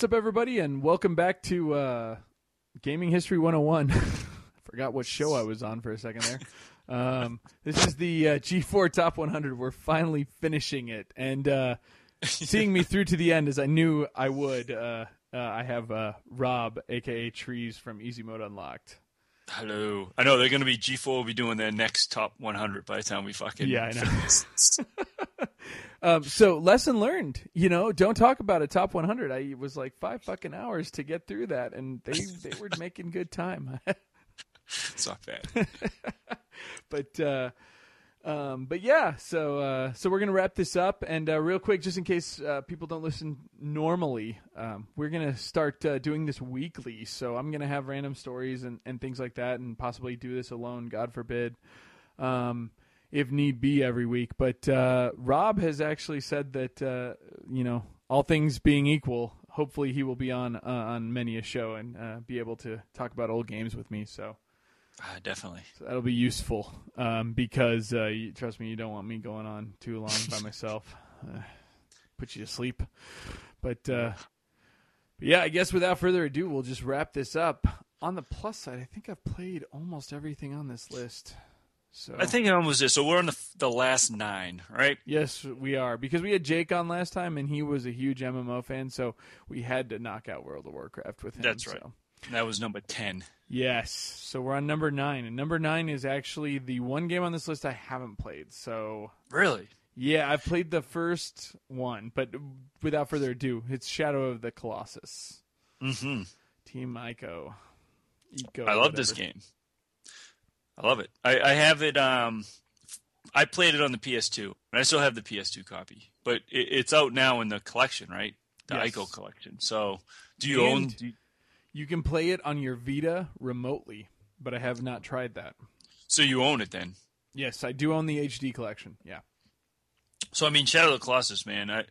What's up, everybody, and welcome back to uh, Gaming History 101. I Forgot what show I was on for a second there. Um, this is the uh, G4 Top 100. We're finally finishing it, and uh, seeing me through to the end as I knew I would. Uh, uh, I have uh, Rob, aka Trees from EZ Mode Unlocked. Hello. I know they're going to be G4 will be doing their next top 100 by the time we fucking Yeah, I know. um, so lesson learned. You know, don't talk about a top 100. I was like five fucking hours to get through that, and they they were making good time. it's not bad. but uh, um, but yeah, so uh, so we're gonna wrap this up, and uh, real quick, just in case uh, people don't listen normally, um, we're gonna start uh, doing this weekly. So I'm gonna have random stories and, and things like that, and possibly do this alone, God forbid, um, if need be, every week. But uh, Rob has actually said that uh, you know, all things being equal, hopefully he will be on on many a show and be able to talk about old games with me. So. Uh, definitely. So that'll be useful um, because uh, you, trust me, you don't want me going on too long by myself. Uh, put you to sleep. But, uh, but yeah, I guess without further ado, we'll just wrap this up. On the plus side, I think I've played almost everything on this list. So I think almost is. So we're on the the last nine, right? Yes, we are because we had Jake on last time, and he was a huge MMO fan, so we had to knock out World of Warcraft with him. That's right. So. That was number ten. Yes. So we're on number nine, and number nine is actually the one game on this list I haven't played. So really, yeah, I've played the first one, but without further ado, it's Shadow of the Colossus. Mm-hmm. Team Ico. Eco. I love whatever. this game. I love it. I, I have it. Um, I played it on the PS2, and I still have the PS2 copy, but it, it's out now in the collection, right? The yes. Ico collection. So, do you and, own? Do you, you can play it on your Vita remotely, but I have not tried that. So you own it then? Yes, I do own the HD collection. Yeah. So I mean, Shadow of the Colossus, man. I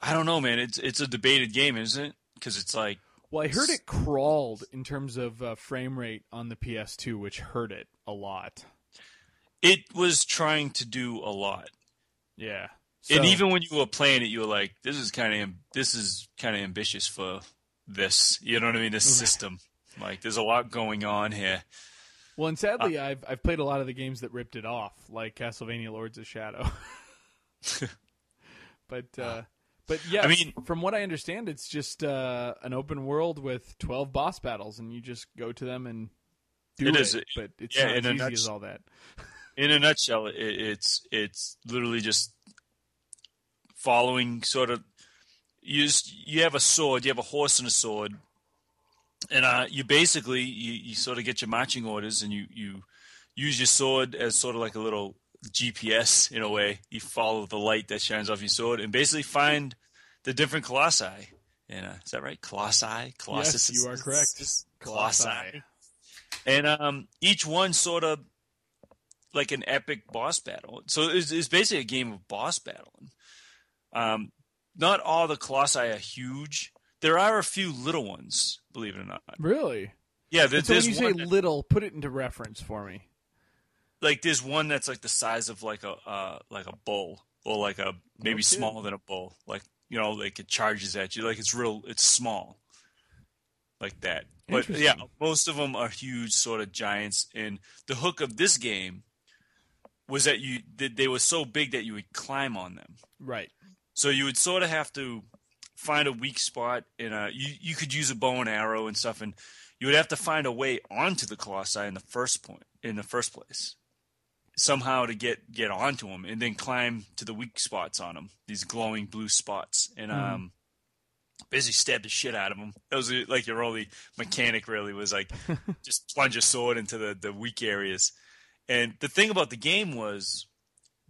I don't know, man. It's it's a debated game, isn't it? Because it's like. Well, I heard it crawled in terms of uh, frame rate on the PS2, which hurt it a lot. It was trying to do a lot. Yeah. So, and even when you were playing it, you were like, "This is kind of this is kind of ambitious for this. You know what I mean? This system. Like, there's a lot going on here. Well, and sadly, uh, I've I've played a lot of the games that ripped it off, like Castlevania: Lords of Shadow. but uh, but yeah, I mean, from what I understand, it's just uh, an open world with twelve boss battles, and you just go to them and do it. it. Is, but it's yeah, not as easy as all that. in a nutshell, it, it's it's literally just following sort of you just, you have a sword, you have a horse and a sword, and uh, you basically you, you sort of get your marching orders, and you you use your sword as sort of like a little GPS in a way. You follow the light that shines off your sword, and basically find the different colossi. And uh, is that right? Colossi, colossus. Yes, you are correct. Colossi. colossi. And um, each one sort of like an epic boss battle. So it's, it's basically a game of boss battling. Um, not all the colossi are huge. There are a few little ones, believe it or not. Really? Yeah. There, so when you say that, little, put it into reference for me. Like there's one that's like the size of like a uh, like a bull, or like a maybe smaller than a bull. Like you know, like it charges at you. Like it's real. It's small. Like that. But yeah, most of them are huge, sort of giants. And the hook of this game was that you they were so big that you would climb on them. Right. So you would sort of have to find a weak spot in a you, you could use a bow and arrow and stuff and you would have to find a way onto the colossi in the first point in the first place somehow to get get onto them and then climb to the weak spots on them these glowing blue spots. And mm. um basically stab the shit out of them that was like your only mechanic really was like just plunge a sword into the the weak areas. And the thing about the game was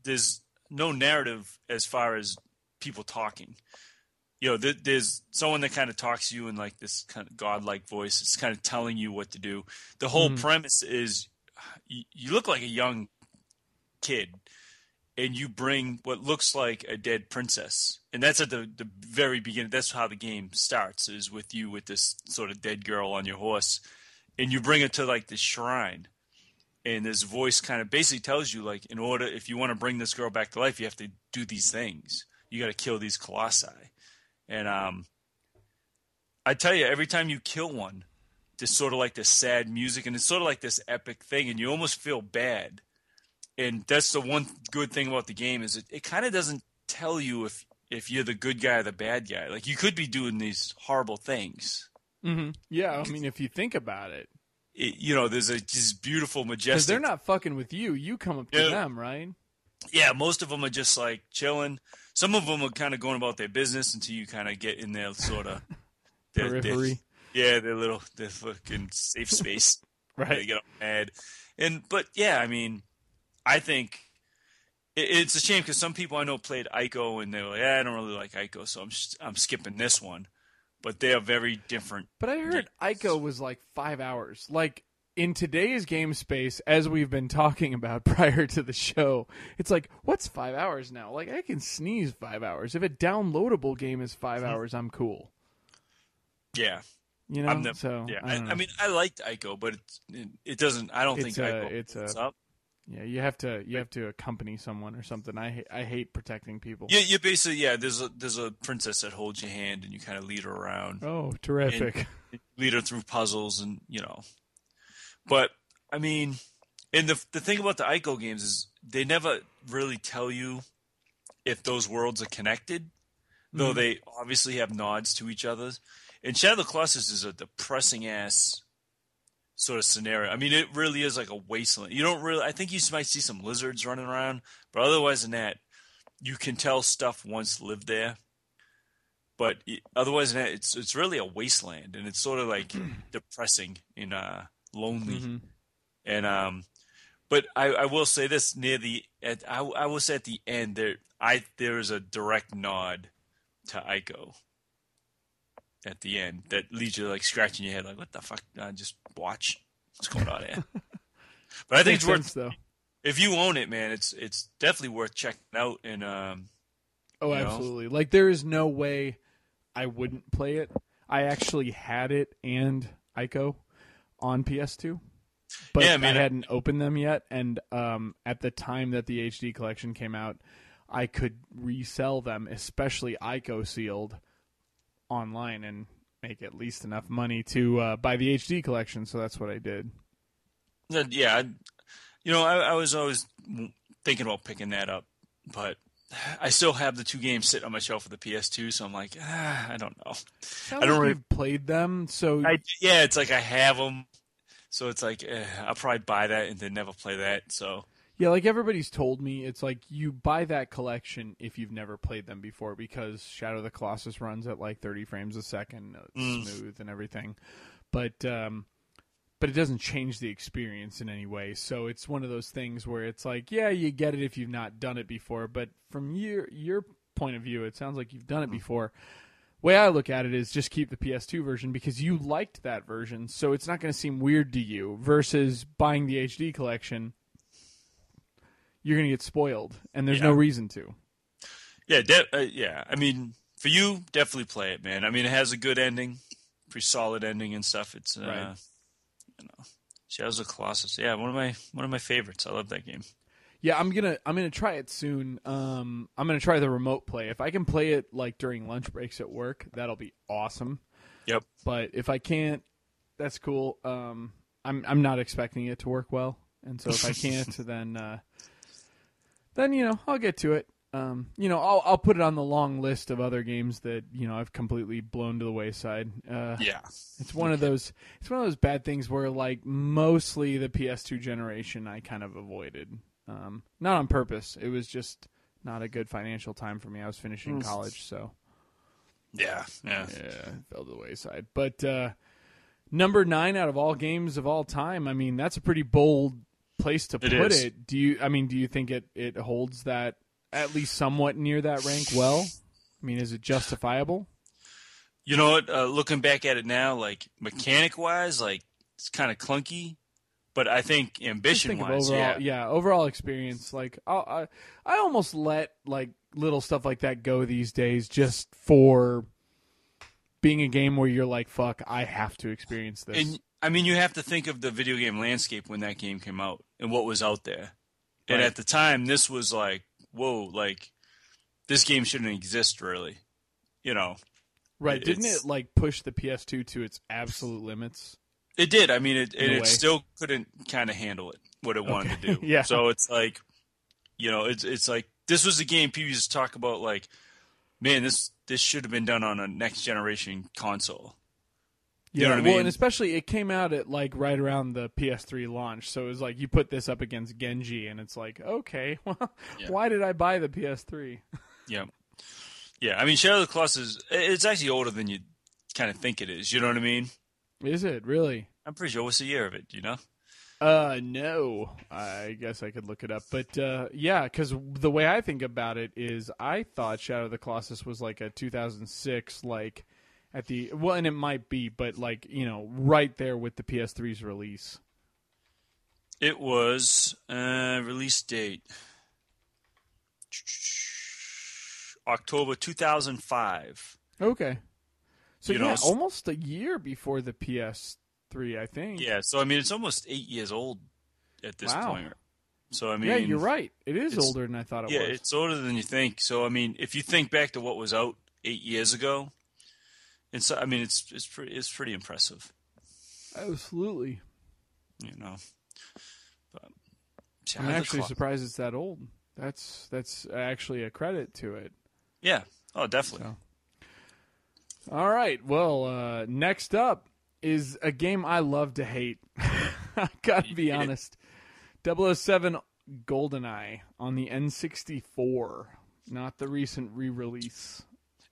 there's no narrative as far as people talking. You know, th- there's someone that kind of talks to you in like this kind of godlike voice. It's kind of telling you what to do. The whole mm. premise is you, you look like a young kid and you bring what looks like a dead princess. And that's at the, the very beginning. That's how the game starts is with you with this sort of dead girl on your horse. And you bring it to like this shrine. And this voice kind of basically tells you like in order if you want to bring this girl back to life, you have to do these things you got to kill these colossi. And um, I tell you, every time you kill one, there's sort of like this sad music, and it's sort of like this epic thing, and you almost feel bad. And that's the one good thing about the game is it, it kind of doesn't tell you if if you're the good guy or the bad guy. Like you could be doing these horrible things. Mm-hmm. Yeah, I mean, if you think about it, It, you know, there's a just beautiful, because majestic. they're not fucking with you, you come up to Yeah. them, right? Yeah, most of them are just like chilling. Some of them are kind of going about their business until you kind of get in their sort of their, their- Periphery, yeah, their little their fucking safe space. They right? get all mad, and but yeah, I mean, I think it, it's a shame because some people I know played Ico and they were like, yeah, I don't really like Ico, so I'm I'm skipping this one. But they are very different. But I heard Ico was like five hours. Like in today's game space, as we've been talking about prior to the show, it's like, what's five hours now? Like I can sneeze five hours. If a downloadable game is five hours, I'm cool. Yeah, You know, never. so yeah, I, I, I, mean, I liked Ico, but it's, it, it doesn't. I don't It's think a- Ico it's uh, a- up. yeah, you have to you have to accompany someone or something. I ha- I hate protecting people. Yeah, you basically yeah. There's a there's a princess that holds your hand and you kind of lead her around. Oh, terrific! lead her through puzzles and you know but i mean and the the thing about the ico games is they never really tell you if those worlds are connected though Mhm. they obviously have nods to each other. And shadow colossus is a depressing ass sort of scenario. I mean it really is like a wasteland. You don't really i think you might see some lizards running around but otherwise than that you can tell stuff once lived there. But it- otherwise than that, it's it's really a wasteland, and it's sort of like depressing in uh, lonely. Mhm. And um, but I, I will say this near the at I, I will say at the end there I there is a direct nod to Ico at the end that leads you like scratching your head like what the fuck I just watch what's going on here. but I think it's worth sense, though. if you own it, man. It's it's definitely worth checking out and um Oh, you know? absolutely. Like there is no way I wouldn't play it. I actually had it and Ico on PS2. But Yeah, I, man, I- hadn't opened them yet and um, at the time that the HD collection came out, I could resell them, especially Ico sealed online and make at least enough money to uh, buy the HD collection, so that's what I did. Yeah, I, you know, I, I was always thinking about picking that up, but I still have the two games sitting on my shelf for the PS2, so I'm like, ah, I don't know. Sounds I don't really- you've played them, so I, yeah, it's like I have them, so it's like eh, I'll probably buy that and then never play that. So Yeah, like everybody's told me, it's like you buy that collection if you've never played them before because Shadow of the Colossus runs at like 30 frames a second, uh, Mm. smooth and everything. But um but it doesn't change the experience in any way. So it's one of those things where it's like, yeah, you get it if you've not done it before, but from your your point of view, it sounds like you've done it before. Way I look at it is just keep the PS2 version because you liked that version, so it's not going to seem weird to you versus buying the HD collection you're going to get spoiled, and there's no reason to. yeah, de- uh, yeah. I mean, for you, definitely play it, man. I mean, it has a good ending, pretty solid ending and stuff. It's uh, Right. You know, Shadows of the Colossus. Yeah, one of my one of my favorites. I love that game. Yeah, I'm gonna I'm gonna try it soon. Um, I'm gonna try the remote play. If I can play it like during lunch breaks at work, that'll be awesome. Yep. But if I can't, that's cool. Um, I'm I'm not expecting it to work well, and so if I can't, then uh, then you know I'll get to it. Um, you know I'll I'll put it on the long list of other games that you know I've completely blown to the wayside. Uh, Yeah. It's one of those. It's one of those bad things where, like, mostly the PS2 generation, I kind of avoided. Um, not on purpose. It was just not a good financial time for me. I was finishing Mm. college, so Yeah. Yeah. yeah, fell to the wayside. But uh, number nine out of all games of all time. I mean, that's a pretty bold place to It put is. it. Do you? I mean, do you think it it holds that at least somewhat near that rank? Well, I mean, is it justifiable? You know what? Uh, looking back at it now, like mechanic wise, like it's kind of clunky, but I think ambition think wise, overall, yeah. overall experience. Like I'll, I, I almost let like little stuff like that go these days, just for being a game where you're like, "Fuck, I have to experience this." And I mean, you have to think of the video game landscape when that game came out and what was out there. And Right. at the time, this was like, whoa, like this game shouldn't exist, really. You know, Right? Didn't it like push the PS2 to its absolute limits? It did. I mean, it it, it still couldn't kind of handle it what it wanted Okay. to do. Yeah. So it's like, you know, it's it's like this was the game people used to talk about. Like, man, this this should have been done on a next generation console. You Yeah, know what I well, mean? and especially it came out at like right around the PS3 launch, so it was like you put this up against Genji, and it's like, okay, well, Yeah. why did I buy the PS3? Yeah, yeah. I mean, Shadow of the Colossus. It's actually older than you kind of think it is. You know what I mean? Is it really? I'm pretty sure what's the year of it. You know? Uh, no. I guess I could look it up, but uh, yeah, because the way I think about it is, I thought Shadow of the Colossus was like a 2006, like at the well, and it might be, but like you know, right there with the PS3's release. It was uh, release date October 2005. Okay. So You yeah, know, almost a year before the PS3, I think. Yeah, so I mean, it's almost eight years old at this Wow. point. So I mean, yeah, you're right. It is older than I thought it Yeah, was. it's older than you think. So I mean, if you think back to what was out eight years ago, it's I mean, it's it's pretty it's pretty impressive, Absolutely. you know. But I'm of the actually Clo- surprised it's that old. That's that's actually a credit to it. yeah, oh, definitely. So. All right. Well, uh, next up is a game I love to hate. I gotta be You hate it? honest. 007 GoldenEye on the N64, not the recent re-release.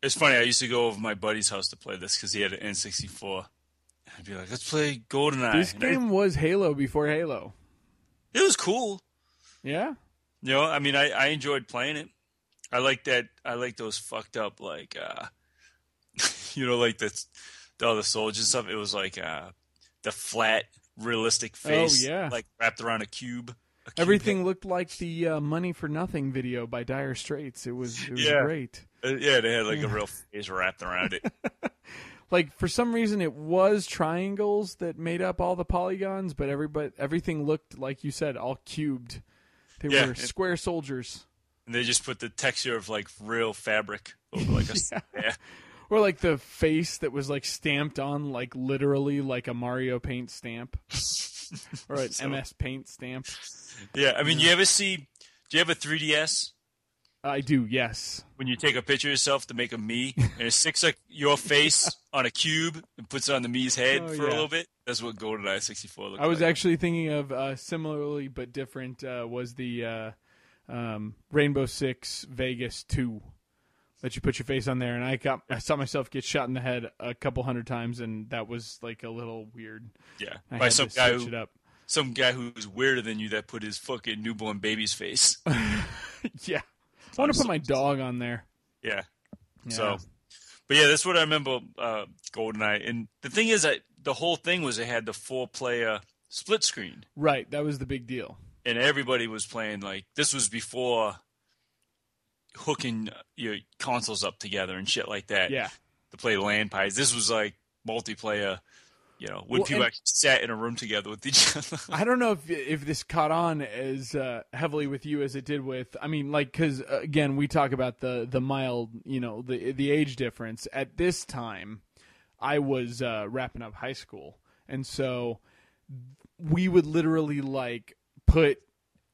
It's funny. I used to go over to my buddy's house to play this because he had an N64. I'd be like, "Let's play GoldenEye." This And I- game was Halo before Halo. it was cool. Yeah. You know, I mean, I, I enjoyed playing it. I like that. I like those fucked up, like, uh, you know, like the, the the soldiers and stuff. It was like uh, the flat, realistic face, Oh, yeah. like wrapped around a cube. a cube Everything looked like the uh, "Money for Nothing" video by Dire Straits. It was it was Yeah. great. Uh, yeah, they had like a real face wrapped around it. Like for some reason, it was triangles that made up all the polygons, but everybody everything looked like you said, all cubed. They Yeah, were square soldiers, and they just put the texture of like real fabric over like a Yeah. yeah. or like the face that was like stamped on, like literally like a Mario Paint stamp or an So- MS Paint stamp. Yeah, I mean, you ever see? Do you have a 3ds? I do, yes. when you take a picture of yourself to make a me and it sticks like your face on a cube and puts it on the Mii's head Oh, for yeah. a little bit. That's what GoldenEye 64 looked like. I was like. actually thinking of uh, similarly but different uh, was the uh, um, Rainbow Six Vegas Two that you put your face on there, and I got I saw myself get shot in the head a couple hundred times, and that was like a little weird. yeah, I by had some to guy switch who it up. some guy who's weirder than you that put his fucking newborn baby's face. yeah, I want to put my dog on there. yeah. Yeah. So, but yeah, that's what I remember. Uh, GoldenEye, and the thing is that the whole thing was it had the four player split screen, right, that was the big deal. and everybody was playing like this was before hooking your consoles up together and shit like that. Yeah, to play land pies. This was like multiplayer. You know, when Well, people actually sat in a room together with each other. I don't know if if this caught on as uh, heavily with you as it did with. I mean, like because uh, again, we talk about the the mild, you know, the the age difference. At this time, I was uh, wrapping up high school, and so we would literally like put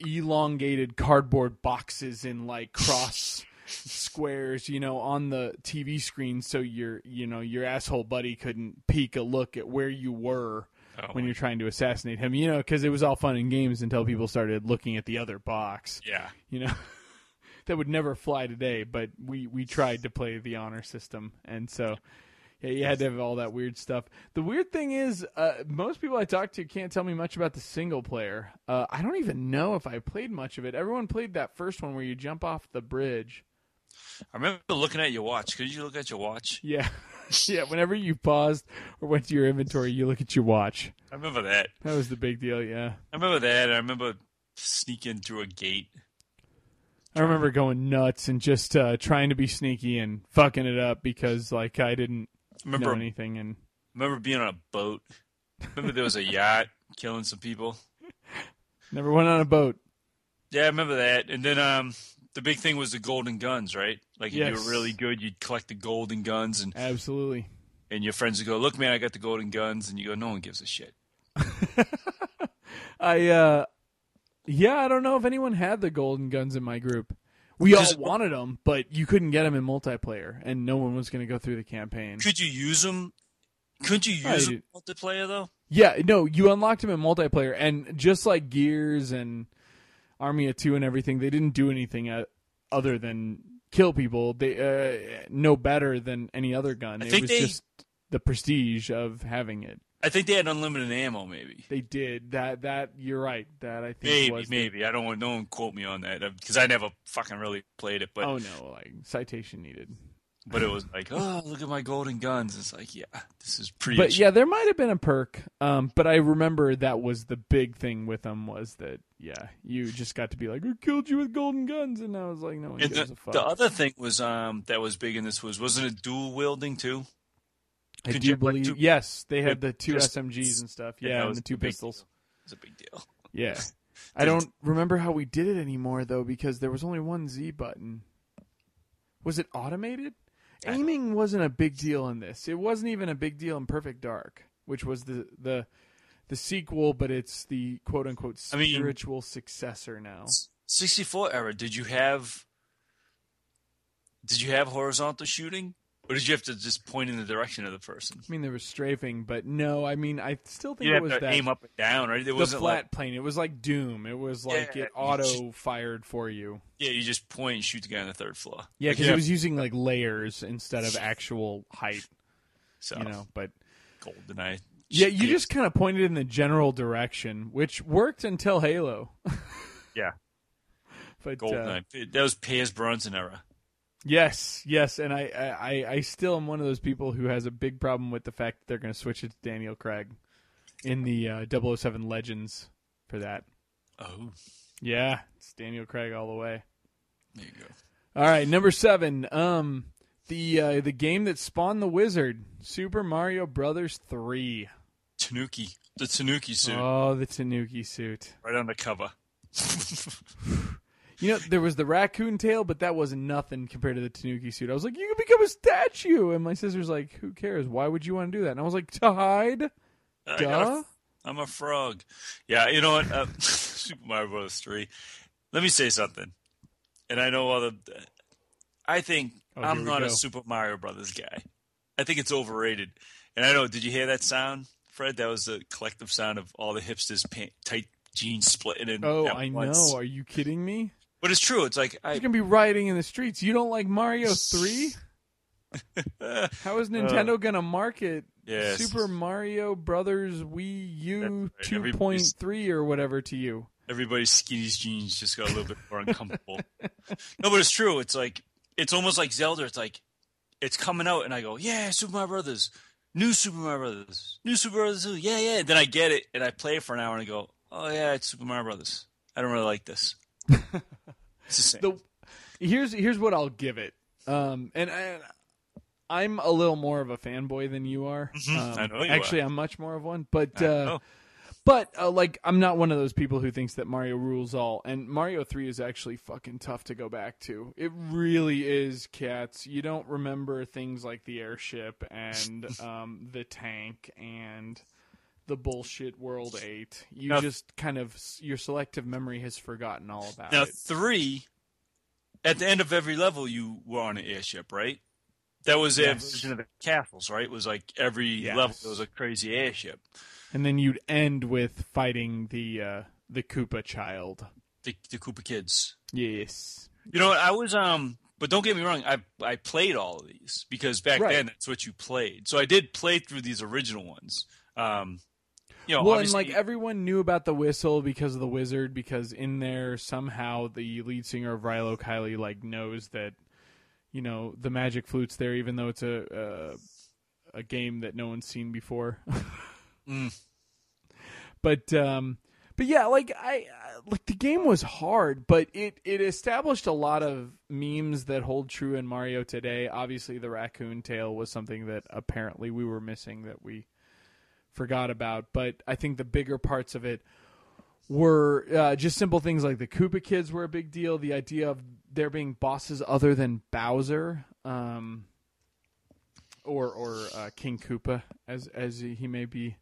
elongated cardboard boxes in like cross squares you know on the tv screen so your you know your asshole buddy couldn't peek a look at where you were Oh, when you're trying to assassinate him, you know, because it was all fun and games until people started looking at the other box, yeah, you know. that would never fly today, but we we tried to play the honor system, and so yeah, you had to have all that weird stuff. The weird thing is, uh, most people I talk to can't tell me much about the single player. Uh, I don't even know if I played much of it. Everyone played that first one where you jump off the bridge. I remember looking at your watch. Could you look at your watch? Yeah, yeah. Whenever you paused or went to your inventory, you look at your watch. I remember that. That was the big deal. Yeah. I remember that. I remember sneaking through a gate. I remember going nuts and just uh, trying to be sneaky and fucking it up because like I didn't remember know anything and remember being on a boat. Remember there was a yacht killing some people. never went on a boat. Yeah, I remember that. And then um, the big thing was the golden guns, right? Like if you were really good, you'd collect the golden guns, and Absolutely. and your friends would go, "Look, man, I got the golden guns," and you go, "No one gives a shit." I uh yeah, I don't know if anyone had the golden guns in my group. We all wanted them, but you couldn't get them in multiplayer, and no one was going to go through the campaign. Could you use them? Couldn't you use multiplayer though? Yeah, no, you unlocked them in multiplayer, and just like Gears and Army of Two and everything, they didn't do anything uh, other than kill people. They uh, no better than any other gun. It was they- just the prestige of having it. I think they had unlimited ammo, maybe. They did that. That you're right. That I think Maybe, was the- maybe. I don't want no one quote me on that because I never fucking really played it. But oh no, like citation needed. But it was like, oh, look at my golden guns. It's like, yeah, this is pretty. But yeah, there might have been a perk. Um, but I remember that was the big thing with them was that yeah, you just got to be like, "I killed you with golden guns," and I was like, "No one And gives the, a fuck." the other thing was um that was big in this was wasn't it dual wielding too? I could do you believe two- yes, they had the two? SMGs and stuff. Yeah, Yeah, and the two pistols. It's a big deal. Yeah, I don't remember how we did it anymore though because there was only one Z button. Was it automated? Aiming wasn't a big deal in this. It wasn't even a big deal in Perfect Dark, which was the the the sequel, but it's the quote unquote I mean- spiritual successor now. 64 era. Did you have? Did you have horizontal shooting, or did you have to just point in the direction of the person? I mean, there was strafing, but no. I mean, I still think You it was to that aim up and down, right? It the wasn't flat like plane. It was like Doom. It was like Yeah, it auto fired for you. yeah, you just point and shoot the guy on the third floor. Yeah, Like, because it was using like layers instead of actual height. so You know, but GoldenEye. yeah, you just kind of pointed in the general direction, which worked until Halo. Yeah. but golden uh. That was Pierce Brosnan era. Yes, yes, and I, I, I still am one of those people who has a big problem with the fact that they're going to switch it to Daniel Craig in the uh, 007 Legends for that. Oh, Yeah, it's Daniel Craig all the way. there you go. All right, number seven. Um, the uh, the game that spawned the wizard, Super Mario Brothers three. Tanuki, the Tanuki suit, Oh, the Tanuki suit. right on the cover. You know, there was the raccoon tail, but that was nothing compared to the Tanuki suit. I was like, you can become a statue, and my sister's like, who cares? Why would you want to do that? And I was like, to hide. Duh. I'm a frog. Yeah, you know what? Uh, Super Mario Bros. Three. Let me say something. And I know other. I think Oh, I'm not go. a Super Mario Brothers guy. I think it's overrated. And I know. Did you hear that sound, Fred? That was the collective sound of all the hipsters pant, tight jeans splitting in. Oh, I once. know. Are you kidding me? But it's true. It's like You're gonna be rioting in the streets. You don't like Mario three? How is uh, Nintendo gonna market Yes. Super Mario Brothers Wii U right. two point three or whatever to you? everybody's skinny jeans just got a little bit more uncomfortable. no, but it's true. It's like it's almost like Zelda. It's like it's coming out, and I go, "Yeah, Super Mario Brothers, new Super Mario Brothers, new Super Mario Brothers, yeah, yeah." Then I get it, and I play it for an hour, and I go, "Oh yeah, it's Super Mario Brothers. I don't really like this." The here's here's what I'll give it. Um, and, and I'm a little more of a fanboy than you are. Mhm, Um, I know you actually, I'm much more of one. But uh, but uh, like I'm not one of those people who thinks that Mario rules all. And Mario Three is actually fucking tough to go back to. It really is, cats. You don't remember things like the airship and um, the tank and the bullshit World Eight. You Now- just kind of your selective memory has forgotten all about it. now three, at the end of every level, you were on an airship, right? That was their Yes. version of the castles, right? It was like every Yes. level there was a crazy airship. And then you'd end with fighting the uh, the Koopa child. The, the Koopa kids. Yes. You know what? I was um, but don't get me wrong. I I played all of these because back Right. then that's what you played. So I did play through these original ones. Um, you know, well, and like everyone knew about the whistle because of the wizard. Because in there somehow the lead singer of Rilo Kiley like knows that you know the magic flute's there, even though it's a uh, a game that no one's seen before. Mm. But um, but yeah, like I I- like the game was hard, but it it established a lot of memes that hold true in Mario today. Obviously, the raccoon tail was something that apparently we were missing that we forgot about, but I think the bigger parts of it were uh, just simple things like the Koopa Kids were a big deal. The idea of there being bosses other than Bowser, um, or or uh, King Koopa, as as he may be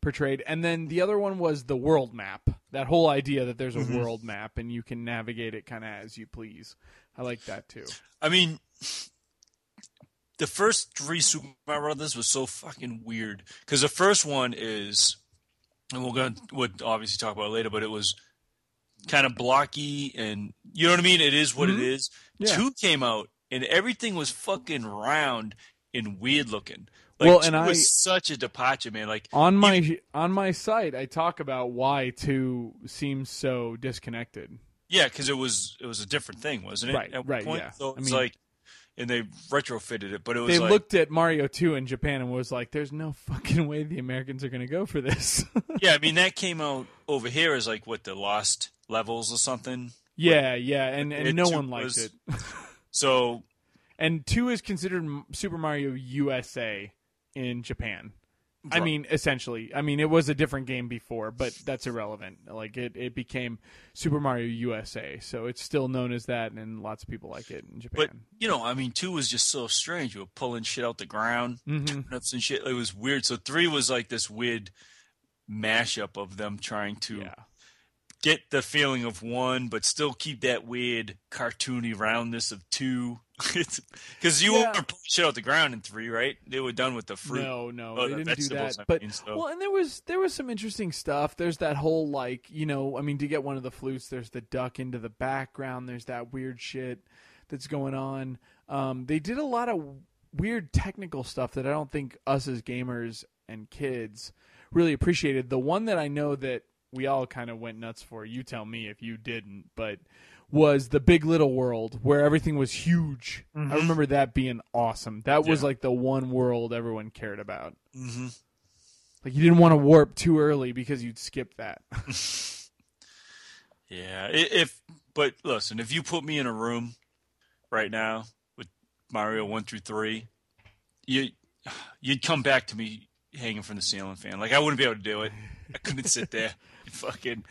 portrayed. And then the other one was the world map. That whole idea that there's a Mhm. world map and you can navigate it kind of as you please. I like that too. I mean, the first three Super Mario Brothers was so fucking weird because the first one is, and we're gonna we'll obviously talk about it later, but it was kind of blocky and you know what I mean. It is what Mhm. it is. Yeah. Two came out and everything was fucking round and weird looking. Like, Well, and I- was such a departure, man. Like On my on my site, I talk about why two seems so disconnected. Yeah, because it was it was a different thing, wasn't it? Right, At right, point? yeah. So I it's mean- like, and they retrofitted it, but it was They like, looked at Mario 2 in Japan and was like, "There's no fucking way the Americans are going to go for this." yeah. I mean, that came out over here as like what the Lost Levels or something. yeah, yeah, and and no one liked was- it. So And 2 is considered Super Mario USA in Japan. I mean, essentially. I mean, it was a different game before, but that's irrelevant. Like it, it became Super Mario USA, so it's still known as that, and lots of people like it in Japan. but you know, I mean, two was just so strange. You were pulling shit out the ground, hmm nuts and shit. It was weird. So three was like this weird mashup of them trying to Yeah, get the feeling of one, but still keep that weird cartoony roundness of two. Because you Yeah. pulling shit out the ground in three, right? They were done with the fruit. No, no, Oh, they the didn't do that. I But mean, so- well, and there was there was some interesting stuff. There's that whole like you know, I mean, to get one of the flutes, there's the duck into the background. There's that weird shit that's going on. Um, they did a lot of weird technical stuff that I don't think us as gamers and kids really appreciated. The one that I know that we all kind of went nuts for. You tell me if you didn't, but was the Big Little World where everything was huge. I Mhm. remember that being awesome. That was Yeah. like the one world everyone cared about. Mm-hmm. Like you didn't want to warp too early because you'd skip that. Yeah, if but listen, if you put me in a room right now with Mario one through three, you you'd come back to me hanging from the ceiling fan. Like I wouldn't be able to do it. I couldn't sit there and fucking.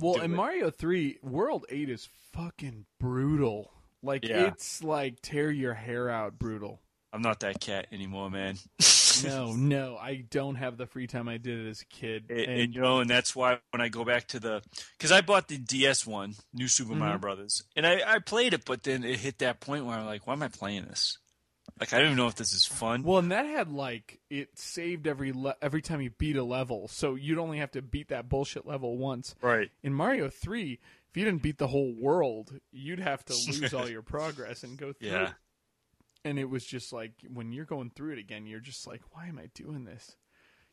Well, in it. Mario 3, World 8 is fucking brutal. Like Yeah. it's like tear your hair out brutal. I'm not that cat anymore, man. No, no, I don't have the free time I did as a kid. And, And- and, you know, and that's why when I go back to the, because I bought the DS one, New Super Mm-hmm. Mario Brothers, and I, I played it, but then it hit that point where I'm like, why am I playing this? Like I don't even know if this is fun. well, and that had like it saved every le- every time you beat a level, so you'd only have to beat that bullshit level once. right. In Mario 3, if you didn't beat the whole world, you'd have to lose all your progress and go through. Yeah. And it was just like when you're going through it again, you're just like, why am I doing this?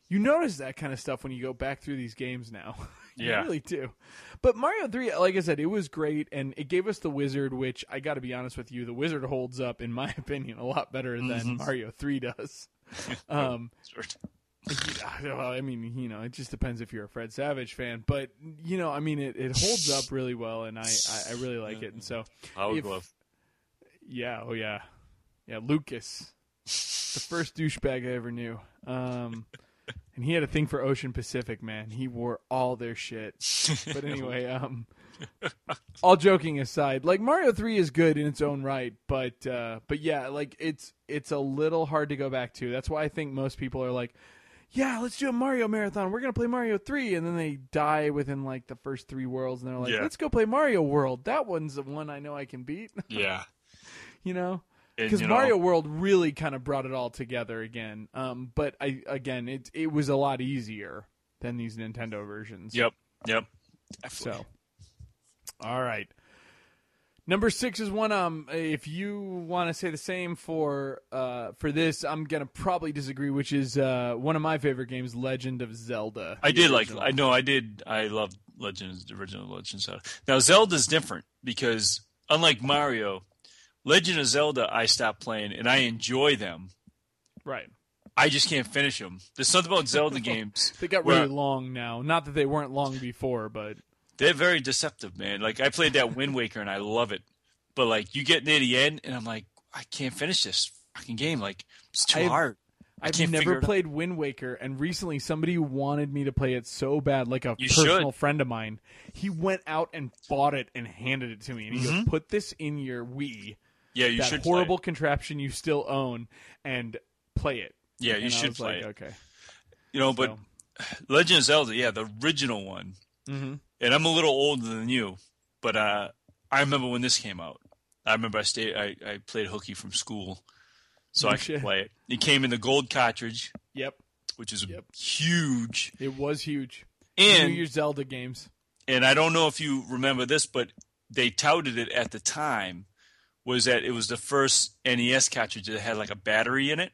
You notice that kind of stuff when you go back through these games now. you Yeah. really do. But Mario 3, like I said, it was great and it gave us the wizard, which I got to be honest with you, the wizard holds up in my opinion a lot better than Mhm. Mario 3 does. Um well, I mean, you know, it just depends if you're a Fred Savage fan, but you know, I mean, it, it holds up really well, and I, I, I really like it. And so, Power If- glove. yeah, oh yeah, yeah, Lucas, the first douchebag I ever knew. Um, and he had a thing for Ocean Pacific, man. He wore all their shit. But anyway, um, all joking aside, like Mario Three is good in its own right, but uh, but yeah, like it's it's a little hard to go back to. That's why I think most people are like, yeah, let's do a Mario marathon. We're gonna play Mario Three, and then they die within like the first three worlds, and they're like, Yeah. let's go play Mario World. That one's the one I know I can beat. yeah. you know. Because you know, Mario World really kind of brought it all together again. Um, but I again, it it was a lot easier than these Nintendo versions. Yep. Yep. So, all right. Number six is one. Um, if you want to say the same for uh for this, I'm gonna probably disagree. Which is uh one of my favorite games, Legend of Zelda. I did like. I know. I did. I love Legends, the original Legend of Zelda. Now Zelda's different because unlike Mario, Legend of Zelda, I stopped playing and I enjoy them. right. I just can't finish them. There's something about Zelda games. They got really long now. Not that they weren't long before, but They're very deceptive, man. Like I played that Wind Waker and I love it, but like you get near the end and I'm like, I can't finish this fucking game. Like it's too I've- hard. I've never it out. played Wind Waker, and recently somebody wanted me to play it so bad, like a You personal should. friend of mine. He went out and bought it and handed it to me, and he goes, mm-hmm. "Put this in your Wii, Yeah, Mm-hmm. you that should play horrible contraption you still own, and play it." Yeah, you and should play like, it. Okay, You know, but So- Legend of Zelda, yeah, the original one. Mhm. And I'm a little older than you, but uh, I remember when this came out. I remember I stayed. I, I played hooky from school, so I could shit. play it. It came in the gold cartridge, Yep, which is Yep. huge. it was huge. And New Year's Zelda games. and I don't know if you remember this, but they touted it at the time was that it was the first NES cartridge that had like a battery in it.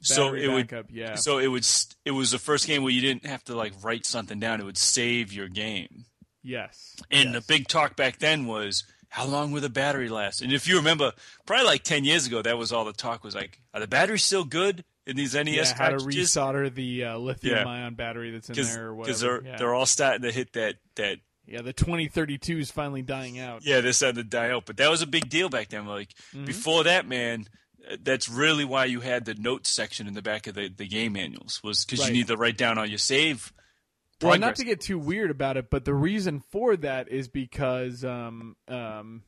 so Battery it would yeah. so it would it was the first game where you didn't have to like write something down. It would save your game. yes, And yes. the big talk back then was how long will the battery last? And if you remember, probably like ten years ago, that was all the talk was like, are the batteries still good in these NES yeah, how to resolder the uh, lithium Yeah. ion battery that's in there or whatever. Because they're yeah. they're all starting to hit that that yeah, the 2032 is finally dying out. yeah they're to die out. But that was a big deal back then. Like Mhm. before that, man. uh, That's really why you had the notes section in the back of the, the game manuals was because Right. you need to write down all your save. Well, not to get too weird about it, but the reason for that is because, um, um,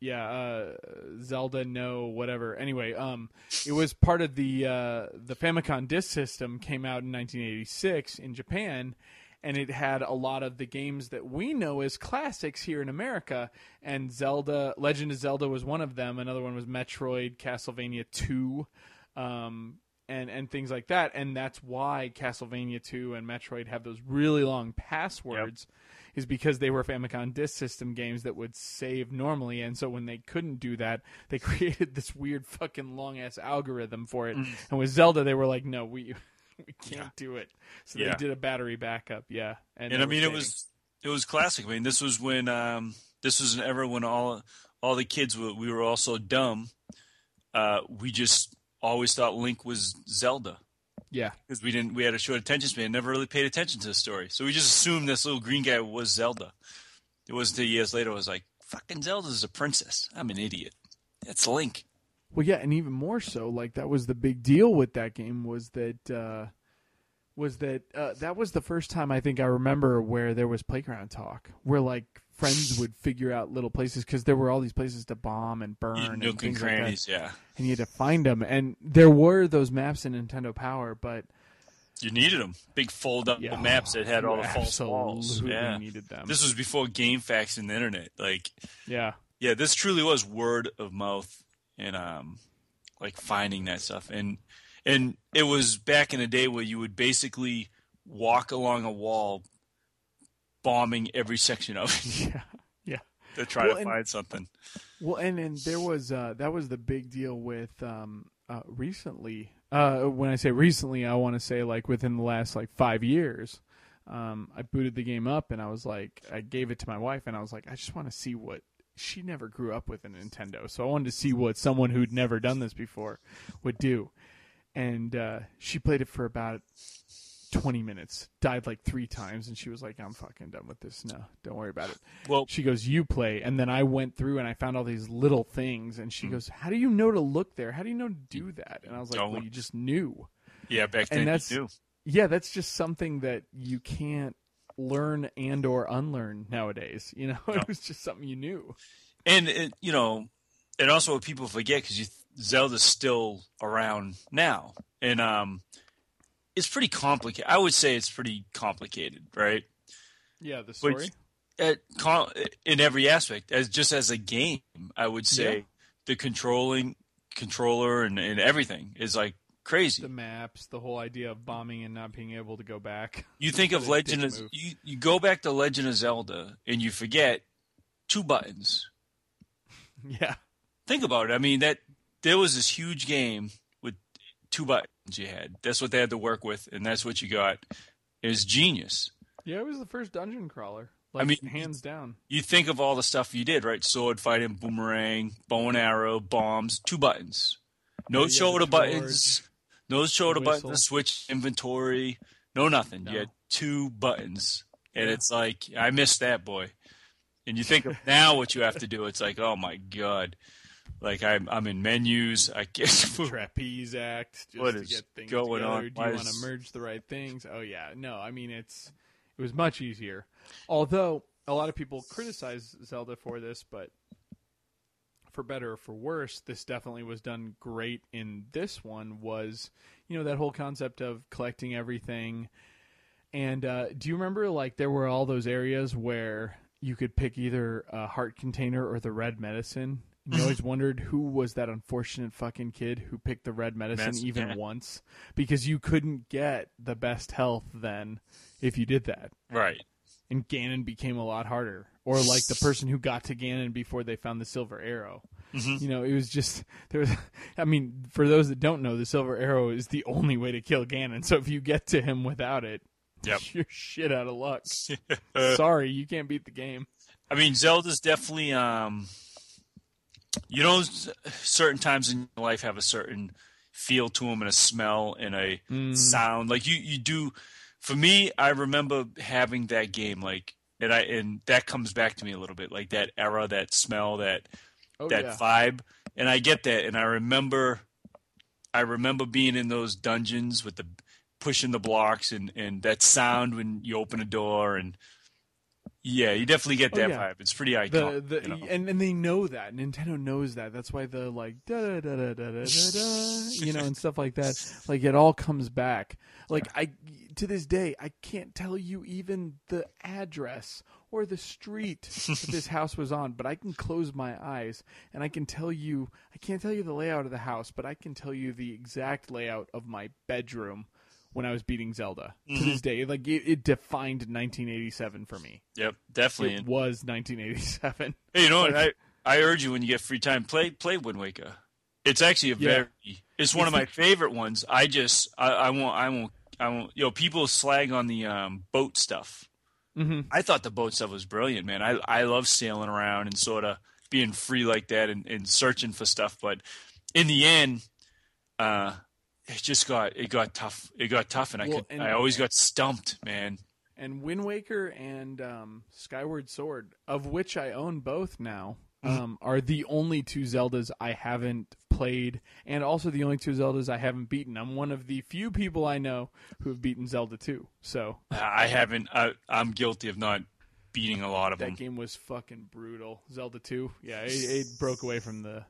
yeah, uh, Zelda, no, whatever. Anyway, um, it was part of the uh, the Famicom Disk System came out in 1986 in Japan, and it had a lot of the games that we know as classics here in America. And Zelda, Legend of Zelda was one of them. Another one was Metroid, Castlevania 2. Um, and and things like that. And that's why Castlevania 2 and Metroid have those really long passwords, is because they were Famicom Disk System games that would save normally. And so when they couldn't do that, they created this weird fucking long ass algorithm for it. And with Zelda, they were like, no, we we can't Yeah. do it. So Yeah. they did a battery backup. Yeah, and they I mean it was it was classic. I mean this was when um, this was an era when all all the kids were we were all so dumb. Uh, we just always thought Link was Zelda yeah. because we didn't we had a short attention span, never really paid attention to the story, so we just assumed this little green guy was Zelda. It wasn't until years later I was like, "Fucking Zelda's a princess." I'm an idiot. It's Link. Well, yeah, and even more so, like that was the big deal with that game was that uh, was that uh, that was the first time I think I remember where there was playground talk, where like friends would figure out little places because there were all these places to bomb and burn and Nook and things like that, yeah. and you had to find them. And there were those maps in Nintendo Power, but You needed them. Big fold up yeah, maps that had all the false walls. Yeah. needed them. This was before GameFAQs and the internet. Like yeah, yeah, this truly was word of mouth and um like finding that stuff. And and it was back in the day where you would basically walk along a wall bombing every section of it yeah, yeah. to try Well, to and- find something. Well, and and there was uh, that was the big deal with um, uh, recently. Uh, when I say recently, I want to say like within the last like five years. Um, I booted the game up and I was like, I gave it to my wife and I was like, I just want to see what she never grew up with a Nintendo, so I wanted to see what someone who'd never done this before would do. And uh, she played it for about 20 minutes, died like three times, and she was like, I'm fucking done with this. No, don't worry about it Well, she goes, "You play," and then I went through and I found all these little things, and she goes, "How do you know to look there? How do you know to do that?" And I was like. "Well, you just knew." yeah, back and then that's- you knew. Yeah, that's just something that you can't learn and or unlearn nowadays. You know, No. it was just something you knew. And it, you know, and also what people forget because you Zelda's still around now, and um, it's pretty complicated. I would say it's pretty complicated, right? Yeah, the Which- At, in every aspect, as just as a game, I would say Yeah. the controlling controller and, and everything is like crazy. the maps, the whole idea of bombing and not being able to go back. You think of Legend of you, you go back to Legend of Zelda and you forget two buttons. Yeah, think about it. I mean, that there was this huge game with two buttons you had. That's what they had to work with, and that's what you got. It was genius. yeah, it was the first dungeon crawler. Like, I mean- hands down. You think of all the stuff you did, right? Sword fighting, boomerang, bow and arrow, bombs, two buttons. No Yeah, shoulder buttons. No shoulder buttons to switch inventory. No nothing. No. You had two buttons, and Yeah. it's like I missed that boy. And you think of now what you have to do. It's like, oh my god. Like I'm I'm in menus. I guess trapeze act just What to is get things going together. on? Do Why you want to merge the right things? Oh yeah, no. I mean, it's it was much easier. Although a lot of people criticize Zelda for this, but for better or for worse, this definitely was done great in this one. Was you know that whole concept of collecting everything. And uh, do you remember like there were all those areas where you could pick either a heart container or the red medicine? And you always wondered who was that unfortunate fucking kid who picked the red medicine Medicine, even yeah. once because you couldn't get the best health then if you did that. right. And Ganon became a lot harder. Or like the person who got to Ganon before they found the silver arrow. Mhm. You know, it was just there was I mean, for those that don't know, the silver arrow is the only way to kill Ganon. So if you get to him without it, Yep. you're shit out of luck. Sorry, you can't beat the game. I mean, Zelda's definitely, um, you know, certain times in your life have a certain feel to them and a smell and a Mhm. sound. Like you, you do. For me, I remember having that game, like, and I, and that comes back to me a little bit, like that era, that smell, that Oh that yeah. vibe, and I get that, and I remember, I remember being in those dungeons with the pushing the blocks and and that sound when you open a door and. Yeah, you definitely get Oh, that yeah. vibe. It's pretty iconic. the you know? and and they know that Nintendo knows that. That's why the like da da da da da da, da you know and stuff like that. Like it all comes back. Like I to this day I can't tell you even the address or the street that this house was on, but I can close my eyes and I can tell you I can't tell you the layout of the house, but I can tell you the exact layout of my bedroom when I was beating Zelda. To this mm-hmm. day, like it, it defined 1987 for me. Yep, definitely. It And, was 1987. hey, you know what? I I urge you when you get free time, play play Wind Waker. It's actually a Yeah. very it's one It's of my favorite ones. I just I, I won't I won't I won't you know people slag on the um, boat stuff. Mm-hmm. I thought the boat stuff was brilliant, man. I I love sailing around and sort of being free like that and, and searching for stuff. But in the end, uh, it just got it got tough. It got tough, and I Well, could and- I always got stumped, man. And Wind Waker and um, Skyward Sword, of which I own both now. Um, are the only two Zeldas I haven't played, and also the only two Zeldas I haven't beaten. I'm one of the few people I know who have beaten Zelda 2. So I haven't. I, I'm guilty of not beating a lot of that them. game was fucking brutal. Zelda 2, yeah, it, it broke away from the.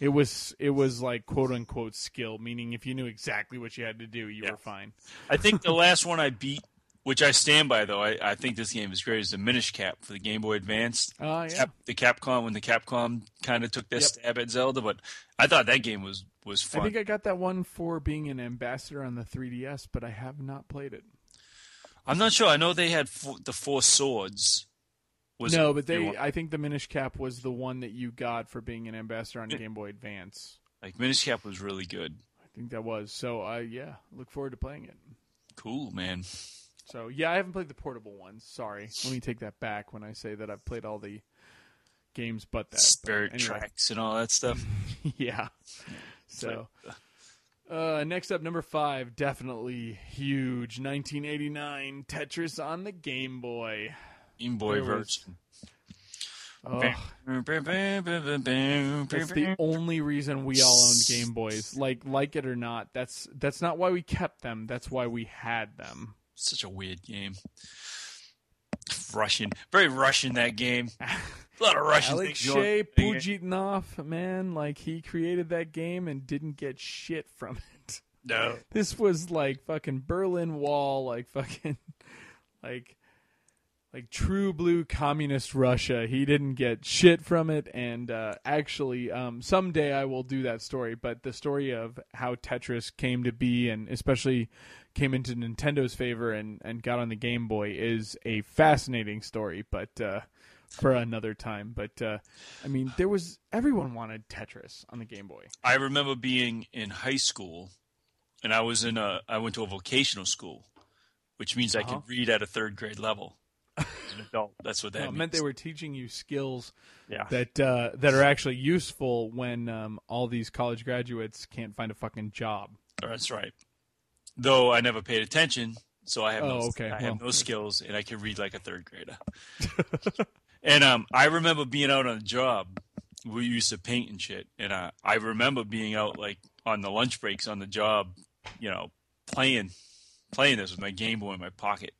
It was it was like quote unquote skill, meaning if you knew exactly what you had to do, you Yeah. were fine. I think the last one I beat, which I stand by though, I, I think this game is great, is the Minish Cap for the Game Boy Advance. Oh yeah, Cap, the Capcom when the Capcom kind of took their Yep. stab at Zelda, but I thought that game was was fun. I think I got that one for being an ambassador on the 3DS, but I have not played it. I'm not sure. I know they had four, the Four Swords. Was no, but they. I think the Minish Cap was the one that you got for being an ambassador on Game Boy Advance. like Minish Cap was really good. I think that was. So, uh, yeah, look forward to playing it. Cool, man. So, yeah, I haven't played the portable ones. Sorry, let me take that back when I say that I've played all the games, but that. But Spirit anyway. tracks and all that stuff. yeah. So. Uh, next up, number five, definitely huge. 1989 Tetris on the Game Boy. Game Boy There was- version. Oh, That's That's the only reason we all owned Game Boys. Like like it or not, that's that's not why we kept them. That's why we had them. Such a weird game. Russian, very Russian that game. A lot of Russian Alexei on. Pajitnov, man, like he created that game and didn't get shit from it. No, This was like fucking Berlin Wall, like fucking like like true blue communist Russia. He didn't get shit from it, and uh, actually, um, someday I will do that story. But the story of how Tetris came to be, and especially came into Nintendo's favor and and got on the Game Boy, is a fascinating story. But uh, for another time. But uh, I mean, there was everyone wanted Tetris on the Game Boy. I remember being in high school, and I was in a. I went to a vocational school, which means I Uh-huh. could read at a third grade level. As an adult, that's what that No, means. meant they were teaching you skills Yeah. that uh, that are actually useful when um, all these college graduates can't find a fucking job. That's right. Though I never paid attention, so I have no, Oh, okay. I have Well. no skills, and I can read like a third grader. and um, I remember being out on a job, we used to paint and shit. And uh, I remember being out like on the lunch breaks on the job, you know, playing playing this with my Game Boy in my pocket.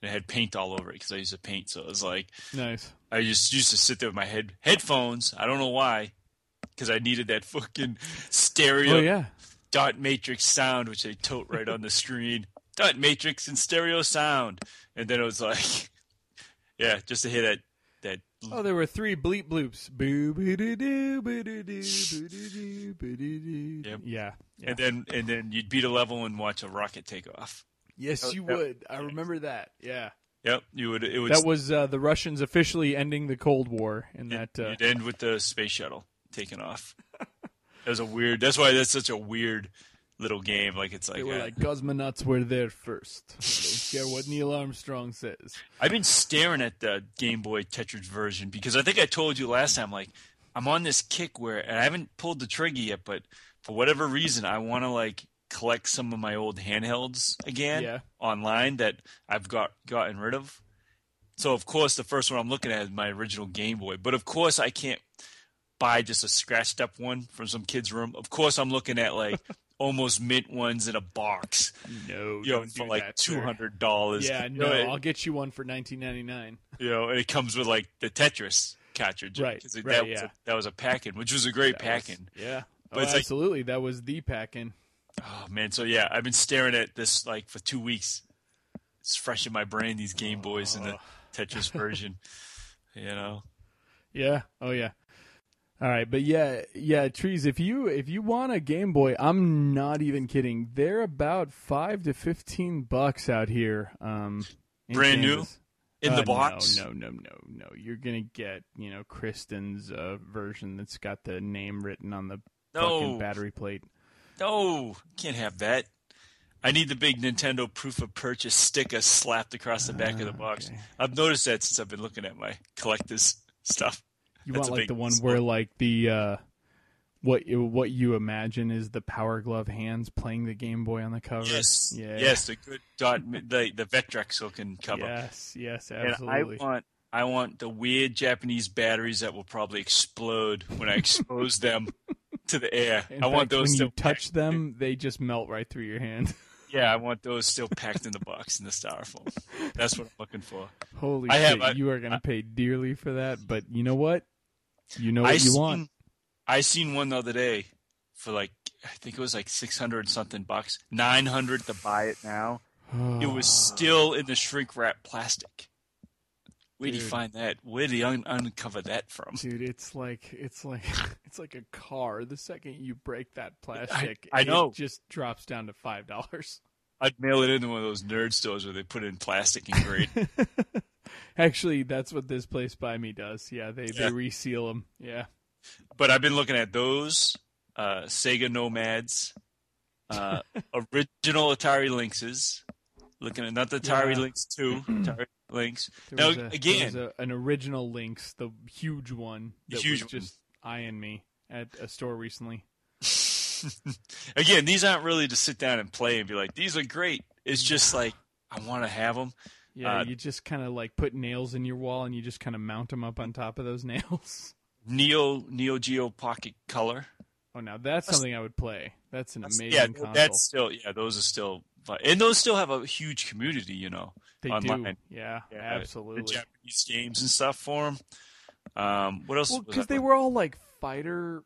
And it had paint all over it because I used to paint. So it was like Nice. I just used to sit there with my head headphones. I don't know why, because I needed that fucking stereo Oh yeah. Dot matrix sound, which they tote right on the screen. Dot matrix and stereo sound, and then it was like, yeah, just to hear that that. Oh, there were three bleep bloops. Boo boo doo doo boo doo doo boo doo doo boo doo doo. Yep. Yeah. yeah. And then and then you'd beat a level and watch a rocket take off. yes, you Yep. would. I remember that. Yeah. Yep, you would. It would. That was uh, the Russians officially ending the Cold War in that. Uh, You'd end with the space shuttle taking off. That was a weird. That's why that's such a weird little game. Like it's like, they were like cosmonauts were there first. I don't care what Neil Armstrong says. I've been staring at the Game Boy Tetris version because I think I told you last time. Like I'm on this kick where and I haven't pulled the trigger yet, but for whatever reason, I want to like collect some of my old handhelds again Yeah. online that I've got gotten rid of. So of course, the first one I'm looking at is my original Game Boy, but of course I can't buy just a scratched up one from some kid's room. Of course, I'm looking at like almost mint ones in a box, No, you know, don't for like two hundred dollars. Yeah, no, I'll get you one for nineteen ninety nine. you know, and it comes with like the Tetris cartridge, Right, right, that was yeah. a, that was a pack-in, which was a great pack-in. Yeah, But oh, it's like- absolutely. that was the pack in. Oh man, so yeah, I've been staring at this like for two weeks. It's fresh in my brain. These Game Boys and the oh. Tetris version, you know. Yeah. Oh yeah. All right, but yeah, yeah, trees. If you if you want a Game Boy, I'm not even kidding. They're about five to fifteen bucks out here. Um, Brand new? In Uh, the box, No, no, no, no, no. You're gonna get you know Kristen's uh, version that's got the name written on the fucking battery plate. no, can't have that. I need the big Nintendo proof of purchase sticker slapped across the back of the box. okay. I've noticed that since I've been looking at my collector's stuff. You That's want like the one where like the uh, what you- what you imagine is the Power Glove hands playing the Game Boy on the cover. Yes, Yeah. yes, the good dot, the the Vectrex looking cover. Yes. Yes. And Absolutely. I want I want the weird Japanese batteries that will probably explode when I expose them to the air. In I want those when you touch packed- them, they just melt right through your hand. Yeah, I want those still packed in the box in the styrofoam. That's what I'm looking for. Holy I shit! have- I- you are gonna pay dearly for that, but you know what? You know I what you seen, want. I seen one the other day for like I think it was like six hundred something bucks, nine hundred to buy it now. It was still in the shrink wrap plastic. Where do you find that? Where do you un- uncover that from? Dude, it's like it's like it's like a car. The second you break that plastic, I know. it just drops down to five dollars. I'd mail it into one of those nerd stores where they put it in plastic and grade. Actually, that's what this place by me does. Yeah, they Yeah. they reseal them. Yeah. but I've been looking at those uh, Sega Nomads, uh, original Atari Lynxes. Looking at not the Atari Yeah. Lynx two, Atari Lynx. There Now a, again, a, an original Lynx, the huge one that huge was one. just eyeing me at a store recently. again, these aren't really to sit down and play and be like, these are great. It's just like I want to have them. Yeah, Uh, you just kind of like put nails in your wall and you just kind of mount them up on top of those nails. Neo Neo Geo Pocket Color. Oh, now that's something I would play. That's an That's- amazing yeah, console. that's still yeah. Those are still and those still have a huge community. You know, they online. do. Yeah, Yeah, absolutely. the Japanese games and stuff for them. Um, what else? Well, because they one? were all like fighter.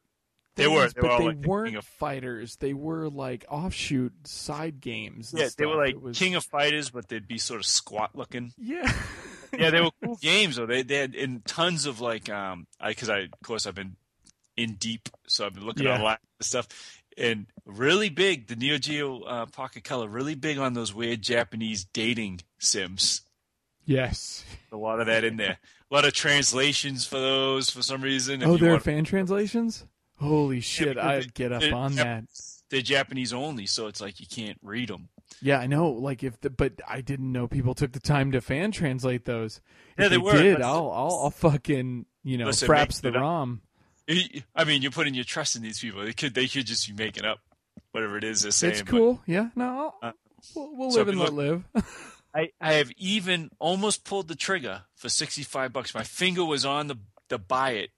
They were, they but all, they like, weren't of- fighters. They were like offshoot side games. Yeah, they were like was- King of Fighters, but they'd be sort of squat looking. Yeah, Yeah, they were cool games though. They they had in tons of like um, I because I of course I've been in deep, so I've been looking Yeah. lot of stuff. And really big, the Neo Geo uh, Pocket Color, really big on those weird Japanese dating sims. yes. A lot of that in there. A lot of translations for those for some reason. If Oh, there are fan translations. Holy shit! because I'd get up on that. They're Japanese only, so it's like you can't read them. Yeah, I know. Like if the, but I didn't know people took the time to fan translate those. If Yeah, they were. Did I'll I'll, I'll fucking you know Listen, fraps the. ROM. I mean, you're putting your trust in these people. They could they could just be making up whatever it is they're saying. It's but- cool. Yeah, no, Uh, we'll, we'll so live and let live. I, I have even almost pulled the trigger for 65 bucks. My finger was on the the buy it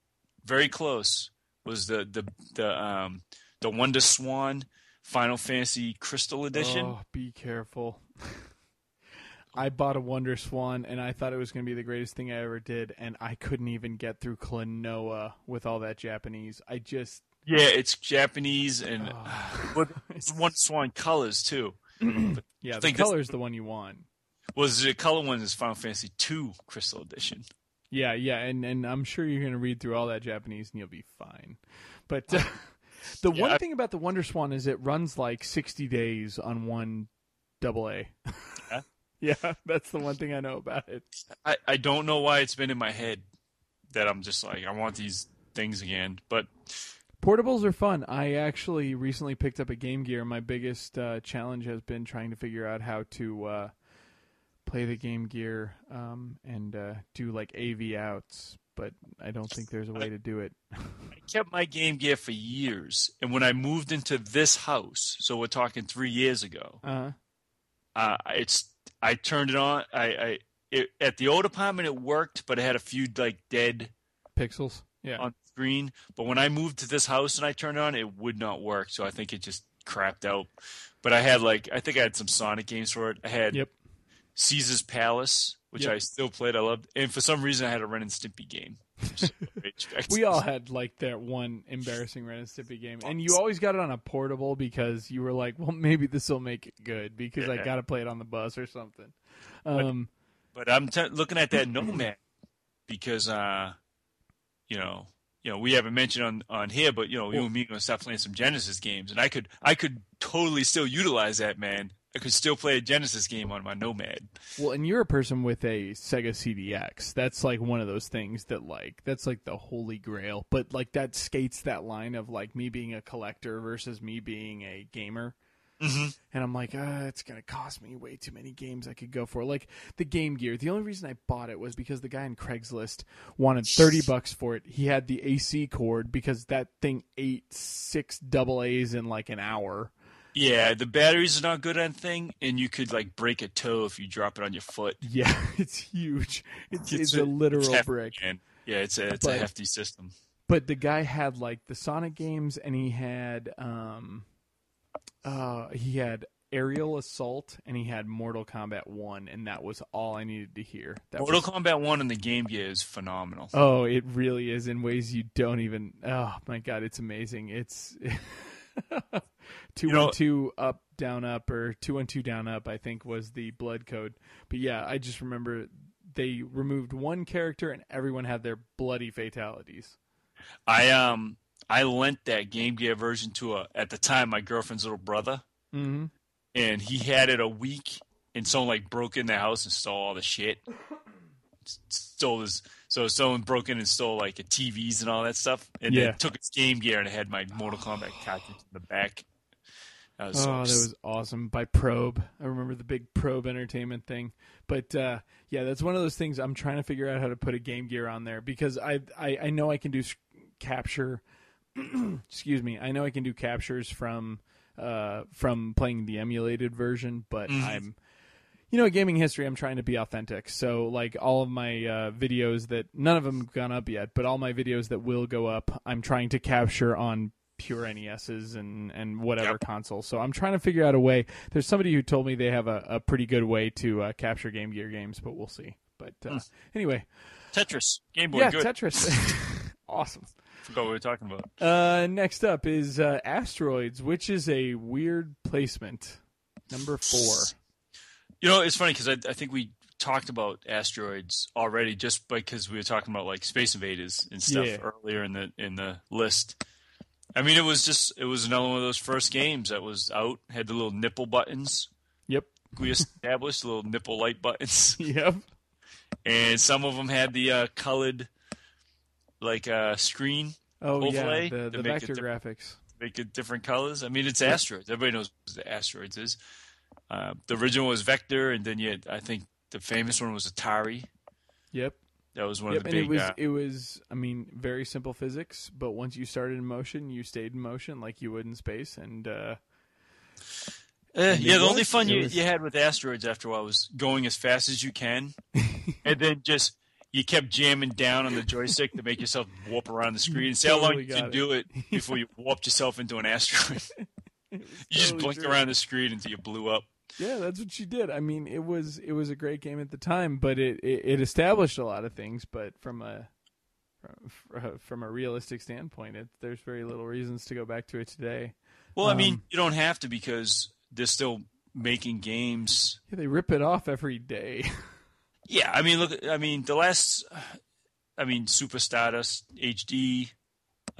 very close, was the the the um the Wonder Swan Final Fantasy Crystal Edition. Oh, be careful. I bought a Wonder Swan and I thought it was going to be the greatest thing I ever did, and I couldn't even get through Klonoa with all that Japanese. I just. Yeah, it's Japanese and Oh. it's Wonder Swan colors too. yeah, the think this- color's the one you want. Was the color one is Final Fantasy Two Crystal Edition? Yeah, yeah, and, and I'm sure you're going to read through all that Japanese and you'll be fine. But uh, the Yeah, one I- thing about the Wonder Swan is it runs like 60 days on one double A. Yeah? yeah, that's the one thing I know about it. I, I don't know why it's been in my head that I'm just like I want these things again, but Portables are fun. I actually recently picked up a Game Gear. My biggest uh, challenge has been trying to figure out how to uh, play the Game Gear um, and uh, do like AV outs, but I don't think there's a way to do it. I kept my Game Gear for years, and when I moved into this house, so we're talking three years ago, Uh, uh, it's I turned it on. I, I it, at the old apartment it worked, but it had a few like dead pixels. Yeah. on screen. But when I moved to this house and I turned it on, it would not work. So I think it just crapped out. But I had like I think I had some Sonic games for it. I had Yep. Caesar's Palace, which Yep. I still played. I loved, and for some reason I had a Ren and Stimpy game. We all had like that one embarrassing Ren and Stimpy game, and you always got it on a portable because you were like, "Well, maybe this will make it good because I got to play it on the bus or something." Um, But I'm t- looking at that Nomad because, uh, you know, you know, we haven't mentioned on, on here, but you know, you and me are gonna start playing some Genesis games, and I could I could totally still utilize that, man. I could still play a Genesis game on my Nomad. well, and you're a person with a Sega CDX. That's like one of those things that like that's like the holy grail. But like that skates that line of like me being a collector versus me being a gamer. Mm-hmm. and I'm like, uh, it's gonna cost me way too many games I could go for. Like the Game Gear. The only reason I bought it was because the guy on Craigslist wanted thirty bucks for it. He had the AC cord because that thing ate six double A's in like an hour. Yeah, the batteries are not good on thing, and you could like break a toe if you drop it on your foot. Yeah, it's huge. It's, it's, It's a, a- literal It's hefty, brick. man. Yeah, it's a it's But- a hefty system. But the guy had like the Sonic games, and he had um, uh, he had Aerial Assault, and he had Mortal Kombat One, and that was all I needed to hear. That Mortal was Kombat One in the Game Gear is phenomenal. Oh, it really is in ways you don't even. Oh my god, it's amazing. It's two You know- one two up down up or two one two down up. I think was the blood code. But yeah, I just remember they removed one character and everyone had their bloody fatalities. I um I lent that Game Gear version to a at the time my girlfriend's little brother. Mm-hmm. and he had it a week, and someone like broke in the house and stole all the shit. Stole his so someone broke in and stole like TVs and all that stuff, and Yeah. then took its Game Gear and had my Mortal Kombat cartridge in the back. That was Oh, so that was awesome by Probe. I remember the big Probe Entertainment thing. But uh, yeah, that's one of those things I'm trying to figure out how to put a Game Gear on there because I I, I know I can do capture. excuse me. I know I can do captures from uh, from playing the emulated version, but Mhm. I'm you know, gaming history, I'm trying to be authentic. So, like all of my uh, videos that none of them have gone up yet, but all my videos that will go up, I'm trying to capture on pure NESs and and whatever Yep. console. So I'm trying to figure out a way. There's somebody who told me they have a, a pretty good way to uh, capture Game Gear games, but we'll see. But uh, Hmm. anyway, Tetris Game Boy. yeah, good. Tetris, awesome. Forgot what we were talking about. Uh, next up is uh, Asteroids, which is a weird placement. Number four. You know, it's funny because I, I think we talked about asteroids already, just because we were talking about like Space Invaders and stuff Yeah. earlier in the in the list. I mean, it was just it was another one of those first games that was out, had the little nipple buttons. Yep. We established little nipple light buttons, Yep. and some of them had the uh, colored like uh, screen Oh Overlay yeah, the, the vector graphics. make it different colors. I mean, it's asteroids. Everybody knows what the asteroids is. Uh, the original was Vector, and then you had, I think the famous one was Atari. Yep. That was one Yep, of the and big. it was uh, it was I mean very simple physics, but once you started in motion, you stayed in motion like you would in space, and uh, And yeah, it the only fun you, was- you had with asteroids after a while was going as fast as you can, and then just you kept jamming down on the joystick to make yourself warp around the screen and see how long Totally you got can it. do it before you warped yourself into an asteroid. you just totally true. around the screen until you blew up. Yeah, that's what she did. I mean, it was it was a great game at the time, but it it, it established a lot of things. But from a from, from a realistic standpoint, it, there's very little reasons to go back to it today. Well, I mean, Um, you don't have to because they're still making games. Yeah, they rip it off every day. Yeah, I mean, look, I mean, the last, I mean, Super Stardust HD.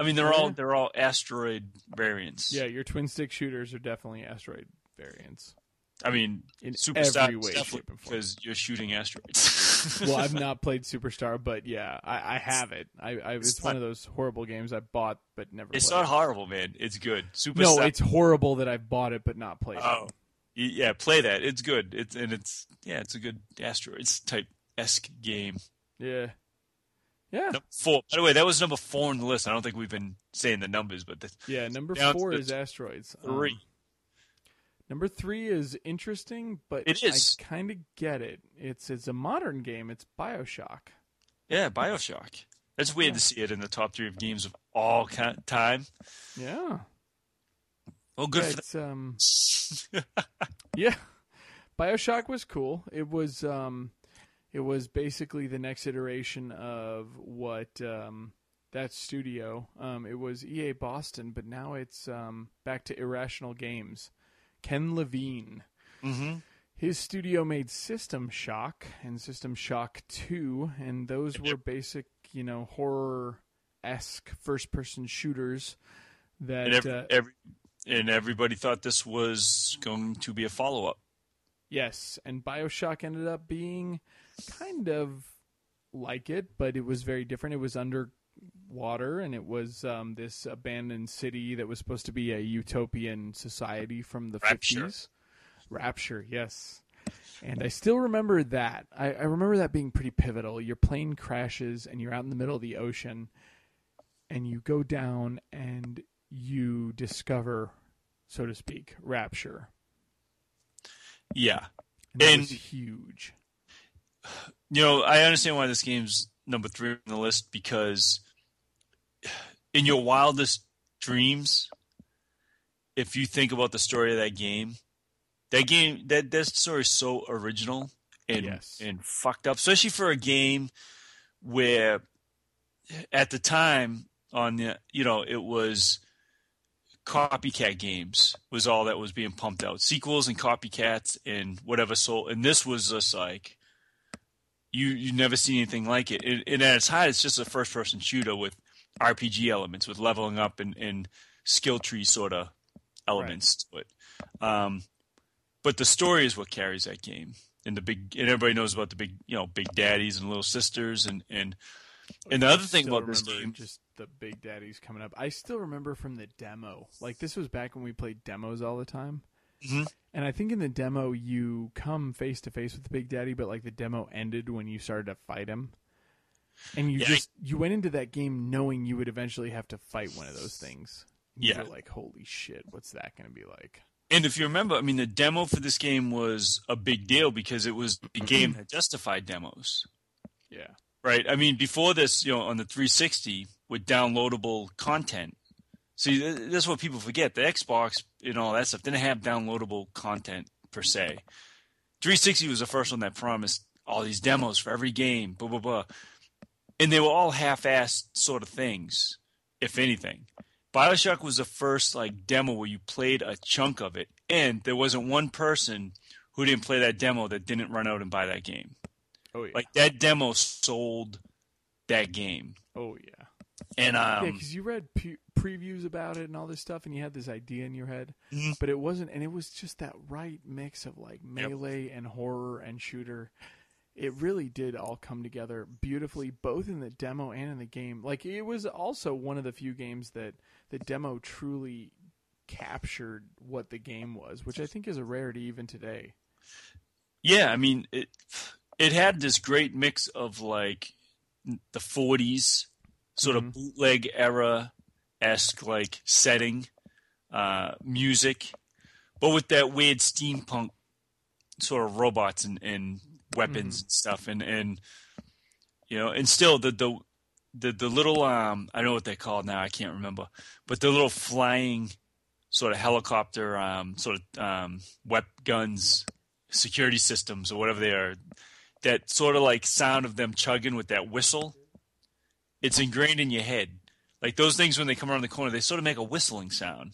I mean, they're all they're all asteroid variants. yeah, your twin stick shooters are definitely asteroid variants I mean, in Super every way, shape, and form. because you're shooting asteroids. well, I've not played Superstar, but yeah, I, I have it. I, I it's, It's one of those horrible games I bought but never. Played. It's played. not horrible, man. It's good. No, it's horrible that I've bought it but not played Oh, it. Yeah, play that. It's good. It's and it's yeah, it's a good asteroids type esque game. Yeah, yeah, Number four. By the way, that was number four on the list. I don't think we've been saying the numbers, but the yeah. Number four is asteroids. three. Um, number three is interesting, but It is. I kind of get it. It's it's a modern game. It's Bioshock. yeah, Bioshock. It's weird Yeah. to see it in the top three of games of all time. Yeah, Well, good yeah, for um. Yeah. BioShock was cool. It was um it was basically the next iteration of what um that studio um it was EA Boston, but now it's um back to Irrational Games. Ken Levine. hmm His studio made System Shock and System Shock 2 and those were basic, you know, horror esque first person shooters that And every, uh, every and everybody thought this was going to be a follow up. Yes, and Bioshock ended up being kind of like it, but it was very different. It was underwater, and it was um, this abandoned city that was supposed to be a utopian society from the Rapture. 50s. Rapture, yes. And I still remember that. I, I remember that being pretty pivotal. Your plane crashes, and you're out in the middle of the ocean, and you go down, and you discover, so to speak, Rapture. Yeah, And, And- was huge. you know, I understand why this game's number three on the list because in your wildest dreams, if you think about the story of that game, that game that that story is so original and Yes. and fucked up, especially for a game where at the time on the you know it was copycat games was all that was being pumped out sequels and copycats and whatever so and this was just like you you never see anything like it. And, and at its height, it's just a first person shooter with RPG elements, with leveling up and, and skill tree sort of elements to it. Um, but the story is what carries that game. And the big and everybody knows about the big you know big daddies and little sisters and and and the other thing about this game, just the big daddies coming up. I still remember from the demo. Like this was back when we played demos all the time. Mhm. And I think in the demo you come face to face with the big daddy, but like the demo ended when you started to fight him. And you Yeah, just you went into that game knowing you would eventually have to fight one of those things. And Yeah. like, holy shit, what's that going to be like? and if you remember, I mean, the demo for this game was a big deal because it was a game that justified demos. Yeah. right? I mean, before this, you know, on the 360 with downloadable content. See, that's what people forget. The Xbox and all that stuff didn't have downloadable content per se. 360 was the first one that promised all these demos for every game, blah blah blah, and they were all half-assed sort of things, if anything. Bioshock was the first like demo where you played a chunk of it, and there wasn't one person who didn't play that demo that didn't run out and buy that game. Oh yeah. Like that demo sold that game, oh yeah. and yeah, um, because you read pre- previews about it and all this stuff, and you had this idea in your head, Mhm. but it wasn't, and it was just that right mix of like melee and horror and shooter. It really did all come together beautifully, both in the demo and in the game. Like it was also one of the few games that the demo truly captured what the game was, which I think is a rarity even today. yeah, I mean it. It had this great mix of like the 40s sort of bootleg era esque like setting, uh, music, but with that weird steampunk sort of robots and, and weapons and stuff, and and You know, and still the the the the little um I don't know what they're called now. I can't remember, but the little flying sort of helicopter um sort of um wep guns security systems or whatever they are. That sort of like sound of them chugging with that whistle. It's ingrained in your head. Like those things when they come around the corner, they sort of make a whistling sound.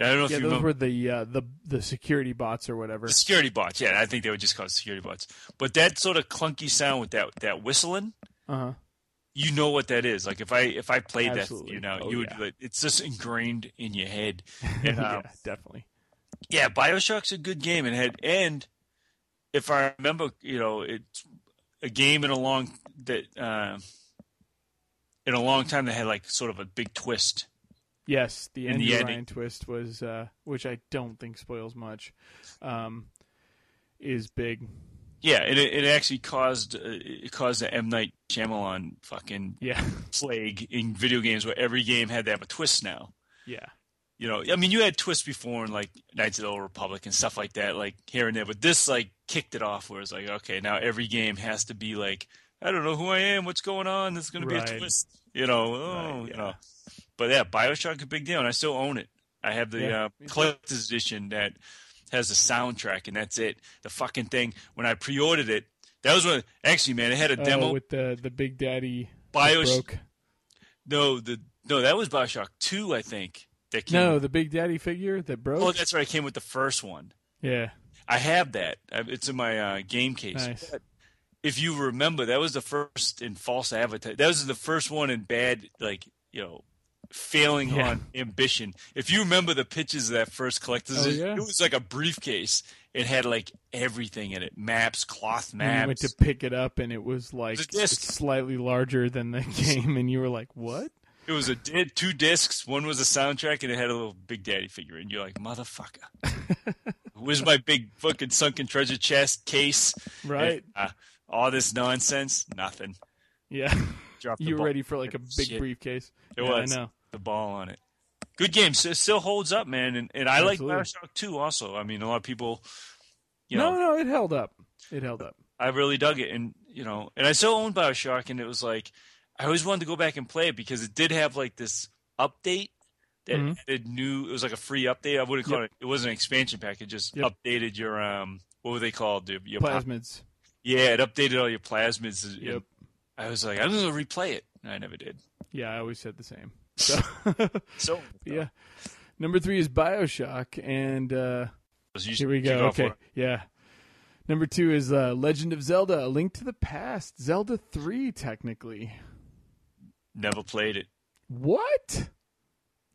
I don't know if Yeah, you those remember were the uh, the the security bots or whatever. the security bots. Yeah, I think they would just call it security bots. But that sort of clunky sound with that that whistling, Uh huh. you know what that is. Like if I if I played Absolutely. that, you know, Oh, you would. yeah. Like, it's just ingrained in your head. And, um, yeah, definitely. yeah, Bioshock's a good game and had and if I remember, you know, it's a game in a long that uh, in a long time that had like sort of a big twist. Yes, the end the Ryan ending. twist was, uh, which I don't think spoils much, um, is big. Yeah, it, it actually caused uh, it caused the M Night Shyamalan fucking Yeah, plague in video games where every game had to have a twist now. yeah, You know, I mean, you had twists before in like Knights of the Old Republic and stuff like that, like here and there. But this like kicked it off, where it's like, okay, now every game has to be like, I don't know who I am, what's going on. There's going to be Right. a twist, you know. Oh, Right, you know. But yeah, Bioshock a big deal, and I still own it. I have the Yeah, uh, collector's edition that has the soundtrack, and that's it. The fucking thing. When I pre-ordered it, that was when actually, man, it had a Oh, demo. with the the Big Daddy that Bios- broke. no, the no, that was Bioshock Two, I think. That came. No, the Big Daddy figure that broke. Oh, that's right. It came with the first one. yeah, I have that. It's in my uh, game case. Nice. But if you remember, that was the first in false advertising. That was the first one in bad, like you know, failing Yeah. on ambition. If you remember the pictures of that first collector's, Oh, yeah? it was like a briefcase. It had like everything in it: maps, cloth and you went to pick it up and it was like It was slightly larger than the game, and you were like, "What?" It was a it, two discs. One was a soundtrack, and it had a little Big Daddy figure. And you're like, motherfucker. Where's my big fucking sunken treasure chest case? Right? Uh, all this nonsense, nothing. Yeah, you were ball. ready for like a big Shit. briefcase. It Yeah, was I know. the ball on it. Good game. So it still holds up, man. And, and I like. Bioshock 2 also. I mean, a lot of people, you no, know, no, it held up. It held up. I really dug it. And, you know, and I still own Bioshock. And it was like, I always wanted to go back and play it because it did have like this update that Mhm. added new, it was like a free update. I wouldn't call it, it wasn't an expansion pack. It just Yep. updated your, um, what were they called? Your, your pop- Plasmids. Yeah, it updated all your plasmids. Yep. I was like, I'm to replay it. I never did. Yeah, I always said the same. So, So, yeah. Number three is Bioshock, and uh, here we go. Okay, yeah. Number two is uh, Legend of Zelda: A Link to the Past. Zelda three, technically. Never played it. What?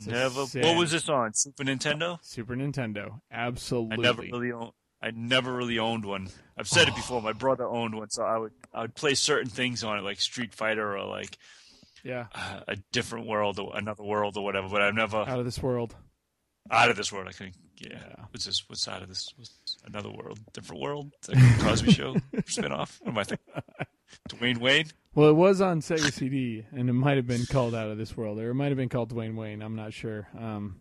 Never. What was this on? Super Nintendo? Super Nintendo. Absolutely. I never really owned. I never really owned one. I've said it before. My brother owned one, so I would I would play certain things on it, like Street Fighter or like Yeah, uh, a different world or another world or whatever. But I've never out of this world. out of this world. I think. Yeah. Yeah. What's this? What's out of this? What's another world? Different world? It's like a Cosby Show spinoff? What am I thinking? Dwayne Wade? Well, it was on Sega CD, and it might have been called Out of This World, or it might have been called Dwayne Wayne. I'm not sure. Um,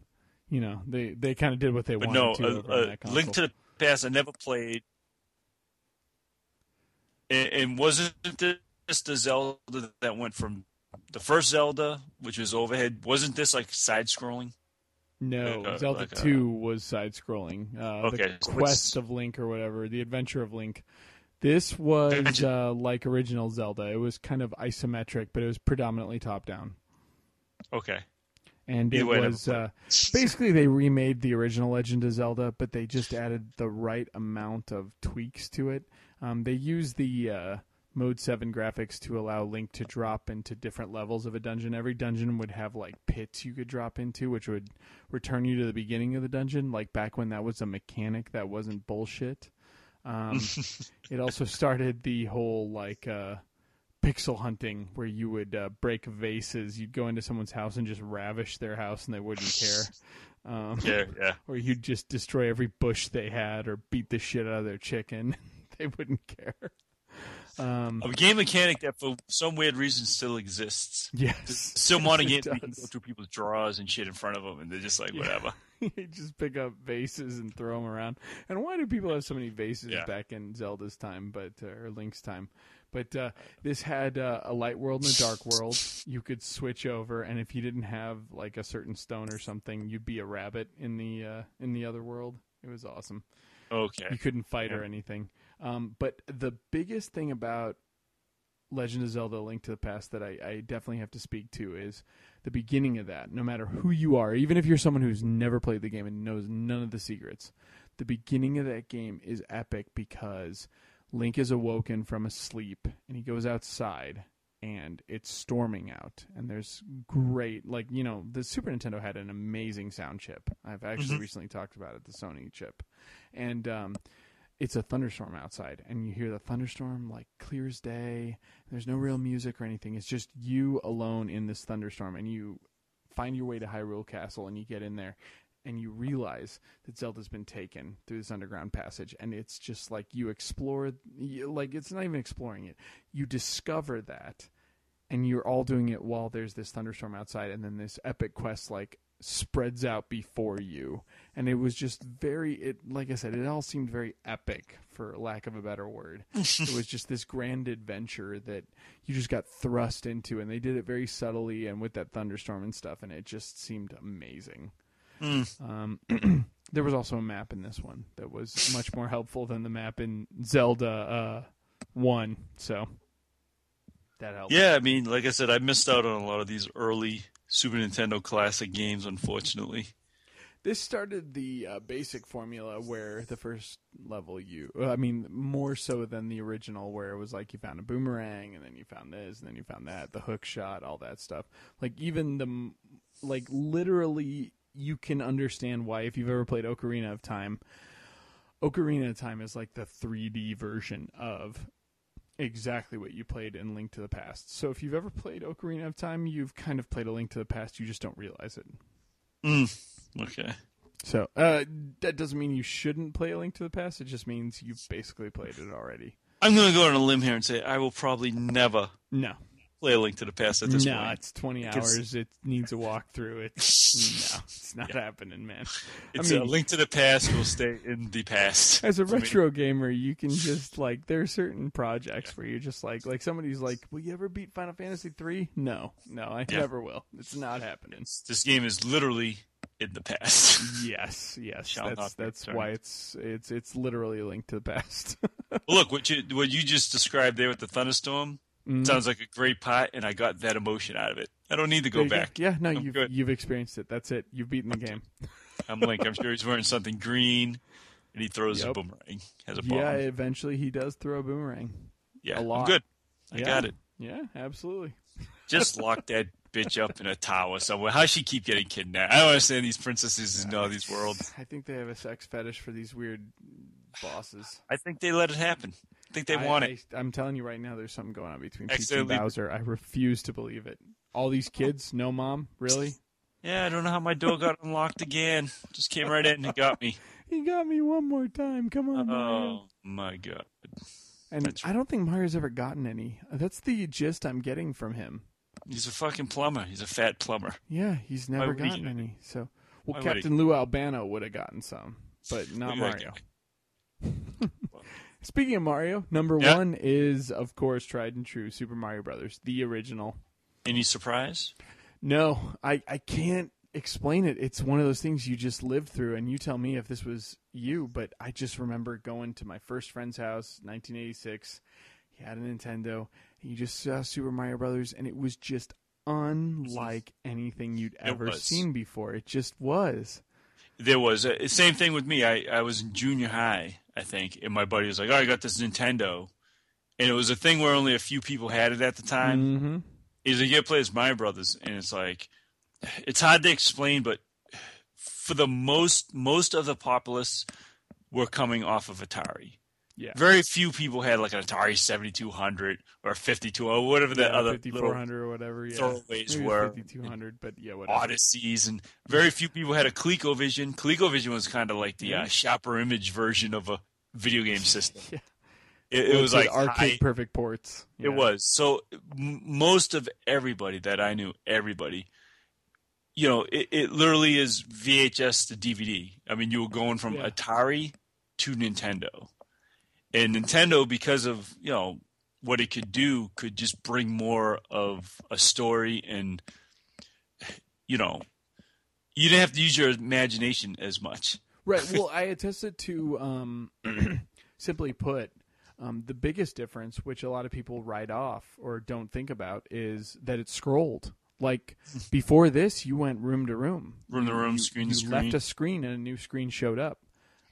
you know, they they kind of did what they But wanted no, to. a, over on a that. Link to the Past. I never played. And, and wasn't this the Zelda that went from the first Zelda, which was overhead? Wasn't this like side scrolling? No, Uh, Zelda like a- 2 was side scrolling. Uh, Okay, the Quest of Link or whatever, the Adventure of Link. This was uh, like original Zelda. It was kind of isometric, but it was predominantly top down. Okay. And it Either way, I never was uh, basically they remade the original Legend of Zelda, but they just added the right amount of tweaks to it. Um, they used the uh, Mode 7 graphics to allow Link to drop into different levels of a dungeon. Every dungeon would have like pits you could drop into, which would return you to the beginning of the dungeon, like back when that was a mechanic that wasn't bullshit. Um, it also started the whole like uh, pixel hunting where you would uh, break vases. You'd go into someone's house and just ravish their house, and they wouldn't care. Um, Yeah, yeah. or you'd just destroy every bush they had, or beat the shit out of their chicken. they wouldn't care. Um, A game mechanic that for some weird reason still exists. yes, Still modern Yes, games it where you can does. go through people's drawers and shit in front of them, and they're just like, Yeah. whatever. you just pick up vases and throw them around. And why do people have so many vases Yeah. back in Zelda's time, but uh, or Link's time? But uh, this had uh, a light world and a dark world. You could switch over, and if you didn't have like a certain stone or something, you'd be a rabbit in the uh, in the other world. It was awesome. Okay. You couldn't fight or anything. Um, but the biggest thing about Legend of Zelda: Link to the Past that I, I definitely have to speak to is the beginning of that. No matter who you are, even if you're someone who's never played the game and knows none of the secrets, the beginning of that game is epic because Link is awoken from a sleep and he goes outside and it's storming out and there's great like you know the Super Nintendo had an amazing sound chip. I've actually Mhm. recently talked about it, the Sony chip, and um, it's a thunderstorm outside and you hear the thunderstorm like clear as day. There's no real music or anything. It's just you alone in this thunderstorm and you find your way to Hyrule Castle and you get in there and you realize that Zelda's been taken through this underground passage and it's just like you explore you, like it's not even exploring it. You discover that and you're all doing it while there's this thunderstorm outside and then this epic quest like spreads out before you. And it was just very it like i said it all seemed very epic for lack of a better word. It was just this grand adventure that you just got thrust into and they did it very subtly and with that thunderstorm and stuff and it just seemed amazing. Mm. um, there was also a map in this one that was much more helpful than the map in zelda uh, 1 so that helped. Yeah, I mean, like I said, I missed out on a lot of these early Super Nintendo classic games, unfortunately. This started the uh, basic formula where the first level you, I mean, more so than the original, where it was like you found a boomerang and then you found this and then you found that, the hook shot, all that stuff. Like even the, like literally, you can understand why if you've ever played Ocarina of Time. Ocarina of Time is like the 3D version of exactly what you played in Link to the Past. So if you've ever played Ocarina of Time, you've kind of played a Link to the Past. You just don't realize it. Mm. Okay. So uh, that doesn't mean you shouldn't play A Link to the Past. It just means you've basically played it already. I'm going to go on a limb here and say I will probably never No, play a Link to the Past at this no, point. it's twenty It's- hours. It needs a walkthrough. It's no, it's not happening, man. It's I mean- a Link to the Past will stay in the past. As a retro gamer, you can just like there are certain projects where you're just like like somebody's like, "Will you ever beat Final Fantasy three? No, no, I Yeah. never will. It's not happening. This game is literally in the past. Yes, yes, Shall that's that's returned. why it's it's it's literally a link to the past. Look, what you what you just described there with the thunderstorm Mhm. sounds like a great pot, and I got that emotion out of it. I don't need to go back. Yeah, no, I'm you've good. you've experienced it. That's it. You've beaten the game. I'm Link. I'm sure he's wearing something green, and he throws a boomerang Has a bomb. Yeah, eventually he does throw a boomerang. Yeah, a I'm good. I Yeah. got it. Yeah, absolutely. Just lock that bitch up in a tower somewhere. How she keep getting kidnapped? I don't understand these princesses in all these worlds. I think they have a sex fetish for these weird bosses. I think they let it happen. I think they I, want it. I, am telling you right now, there's something going on between Peach and Bowser. I refuse to believe it. All these kids, no mom, really? Yeah, I don't know how my door got unlocked again. Just came right in and he got me. He got me one more time. Come on, oh, Mario. Oh my god. And that's I don't think Mario's ever gotten any. That's the gist I'm getting from him. He's a fucking plumber. He's a fat plumber. Yeah, he's never gotten any. So, well, Why? Captain Lou Albano would have gotten some, but not Mario. Speaking of Mario, number Yeah. one is of course tried and true Super Mario Brothers, the original. Any surprise? No, I I can't explain it. It's one of those things you just lived through, and you tell me if this was you. But I just remember going to my first friend's house, 1986. He had a Nintendo. And you just saw Super Mario Brothers, and it was just unlike anything you'd ever seen before. It just was. There was a same thing with me. I, I was in junior high, I think, and my buddy was like, "Oh, I got this Nintendo," and it was a thing where only a few people had it at the time. Mm-hmm. He's like, "Yeah, play as Mario Brothers," and it's like, it's hard to explain, but for the most most of the populace were coming off of Atari. Yeah. Very few people had like an Atari seventy two hundred or fifty two or whatever the yeah, other little 5400 or whatever. Yeah, throwaways Maybe were. 5200, but yeah, whatever. Odysseys, and very few people had a ColecoVision. ColecoVision was kind of like the uh, Sharper Image version of a video game system. Yeah. It, it was like arcade perfect ports. It was. So m- most of everybody that I knew, everybody, you know, it, it literally is VHS to DVD. I mean, you were going from Yeah. Atari to Nintendo. And Nintendo, because of, you know, what it could do, could just bring more of a story and, you know, you didn't have to use your imagination as much. Right. Well, I attested to, um, simply put, um, the biggest difference, which a lot of people write off or don't think about, is that it's scrolled. Like before this, you went room to room, Room to room, you, screen you to left a screen and a new screen showed up.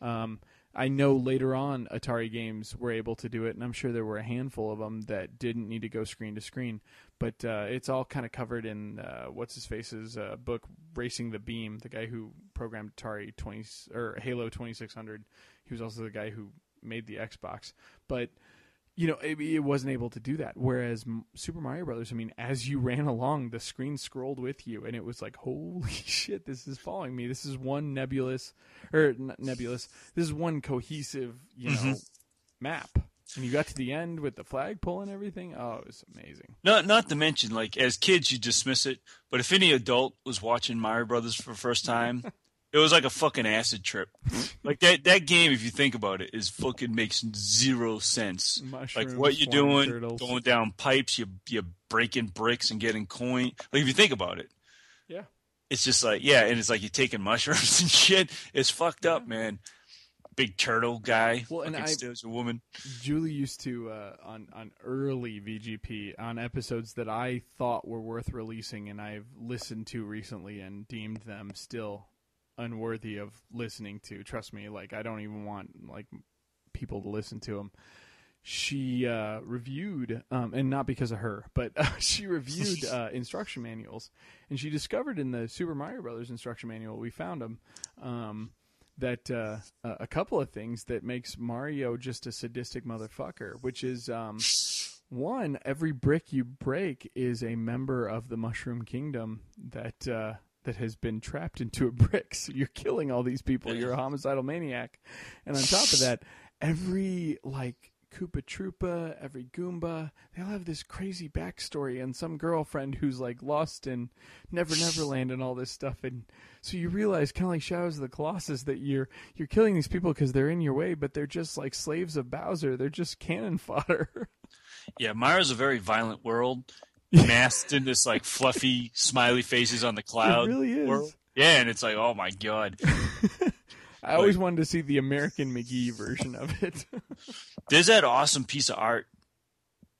Um, I know later on Atari games were able to do it, and I'm sure there were a handful of them that didn't need to go screen to screen. But uh, it's all kind of covered in uh, what's his face's uh, book, Racing the Beam, the guy who programmed Atari 20 or Halo 2600. He was also the guy who made the Xbox, but you know, it, it wasn't able to do that. Whereas Super Mario Brothers, I mean, as you ran along, the screen scrolled with you, and it was like, holy shit, this is following me. This is one nebulous, or nebulous. This is one cohesive, you know, Mhm. map. And you got to the end with the flagpole and everything. Oh, it was amazing. Not not to mention, like as kids, you dismiss it, but if any adult was watching Mario Brothers for the first time, it was like a fucking acid trip. Like that that game, if you think about it, is fucking makes zero sense. Mushrooms, Like what you're doing, turtles. going down pipes, you you're breaking bricks and getting coin. Like if you think about it, Yeah. it's just like yeah, and it's like you're taking mushrooms and shit. It's fucked up, man. Big turtle guy. Well, and I- steals a woman. Julie used to uh, on on early VGP on episodes that I thought were worth releasing, and I've listened to recently and deemed them still unworthy of listening to. Trust me, like I don't even want like people to listen to them. She uh, reviewed, um, and not because of her, but uh, she reviewed uh, instruction manuals, and she discovered in the Super Mario Brothers instruction manual we found them. Um, that uh, a a couple of things that makes Mario just a sadistic motherfucker, which is um, one, every brick you break is a member of the Mushroom Kingdom that uh, that has been trapped into a brick. So you're killing all these people. You're a homicidal maniac, and on top of that, every like Koopa Troopa, every Goomba, they all have this crazy backstory and some girlfriend who's like lost in Never Neverland and all this stuff. And so you realize, kind of like Shadows of the Colossus, that you're you're killing these people because they're in your way, but they're just like slaves of Bowser. They're just cannon fodder. Yeah, Mario's a very violent world, masked in this like fluffy smiley faces on the cloud. really is. world. Yeah, and it's like, oh my god. I always wanted to see the American McGee version of it. There's that awesome piece of art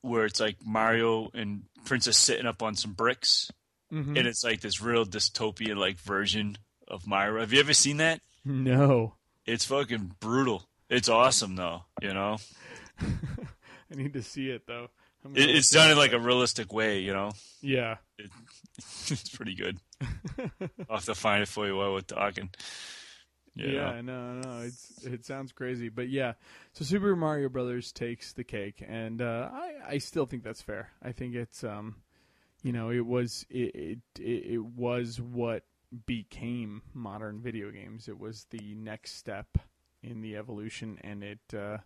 where it's like Mario and Princess sitting up on some bricks, Mhm. and it's like this real dystopian like version of Mario. Have you ever seen that? No, It's fucking brutal. It's awesome though, you know. I need to see it though. It, it's done in like a realistic way, you know. yeah. it's pretty good. I'll have to find it for you while we're talking. Know? Yeah, no, no, it's it sounds crazy, but yeah. So Super Mario Brothers takes the cake, and uh, I I still think that's fair. I think it's um, you know, it was it it it, it was what became modern video games. It was the next step in the evolution, and it uh,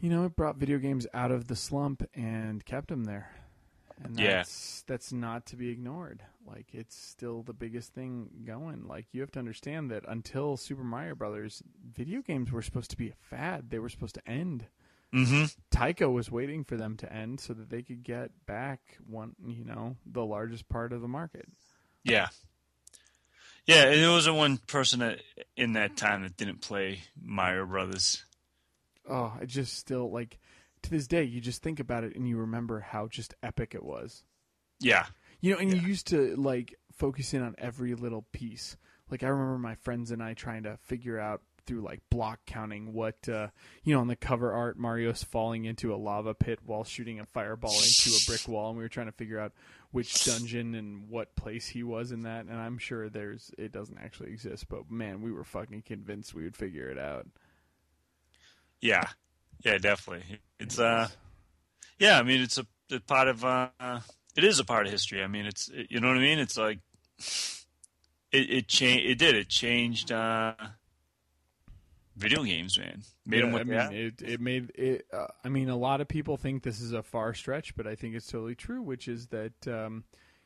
you know, it brought video games out of the slump and kept them there. And Yeah. that's that's not to be ignored. Like it's still the biggest thing going. Like you have to understand that until Super Mario Brothers, video games were supposed to be a fad. They were supposed to end. Mm-hmm. Taiko was waiting for them to end so that they could get back one, you know, the largest part of the market. Yeah. Yeah, and there wasn't one person that, in that time that didn't play Mario Brothers. Oh, I just still like to this day you just think about it and you remember how just epic it was. Yeah. You know, and you used to like focus in on every little piece. Like I remember my friends and I trying to figure out through like block counting what uh you know on the cover art Mario's falling into a lava pit while shooting a fireball into a brick wall and we were trying to figure out which dungeon and what place he was in that and I'm sure there's it doesn't actually exist but man we were fucking convinced we would figure it out. Yeah. Yeah, definitely. It's uh yeah, I mean it's a, a part of uh it is a part of history. I mean it's it, you know what I mean? It's like it it changed it did it changed uh video games, man. Made them Yeah, what I mean, it it made it. Uh, I mean, a lot of people think this is a far stretch, but I think it's totally true. Which is that, um,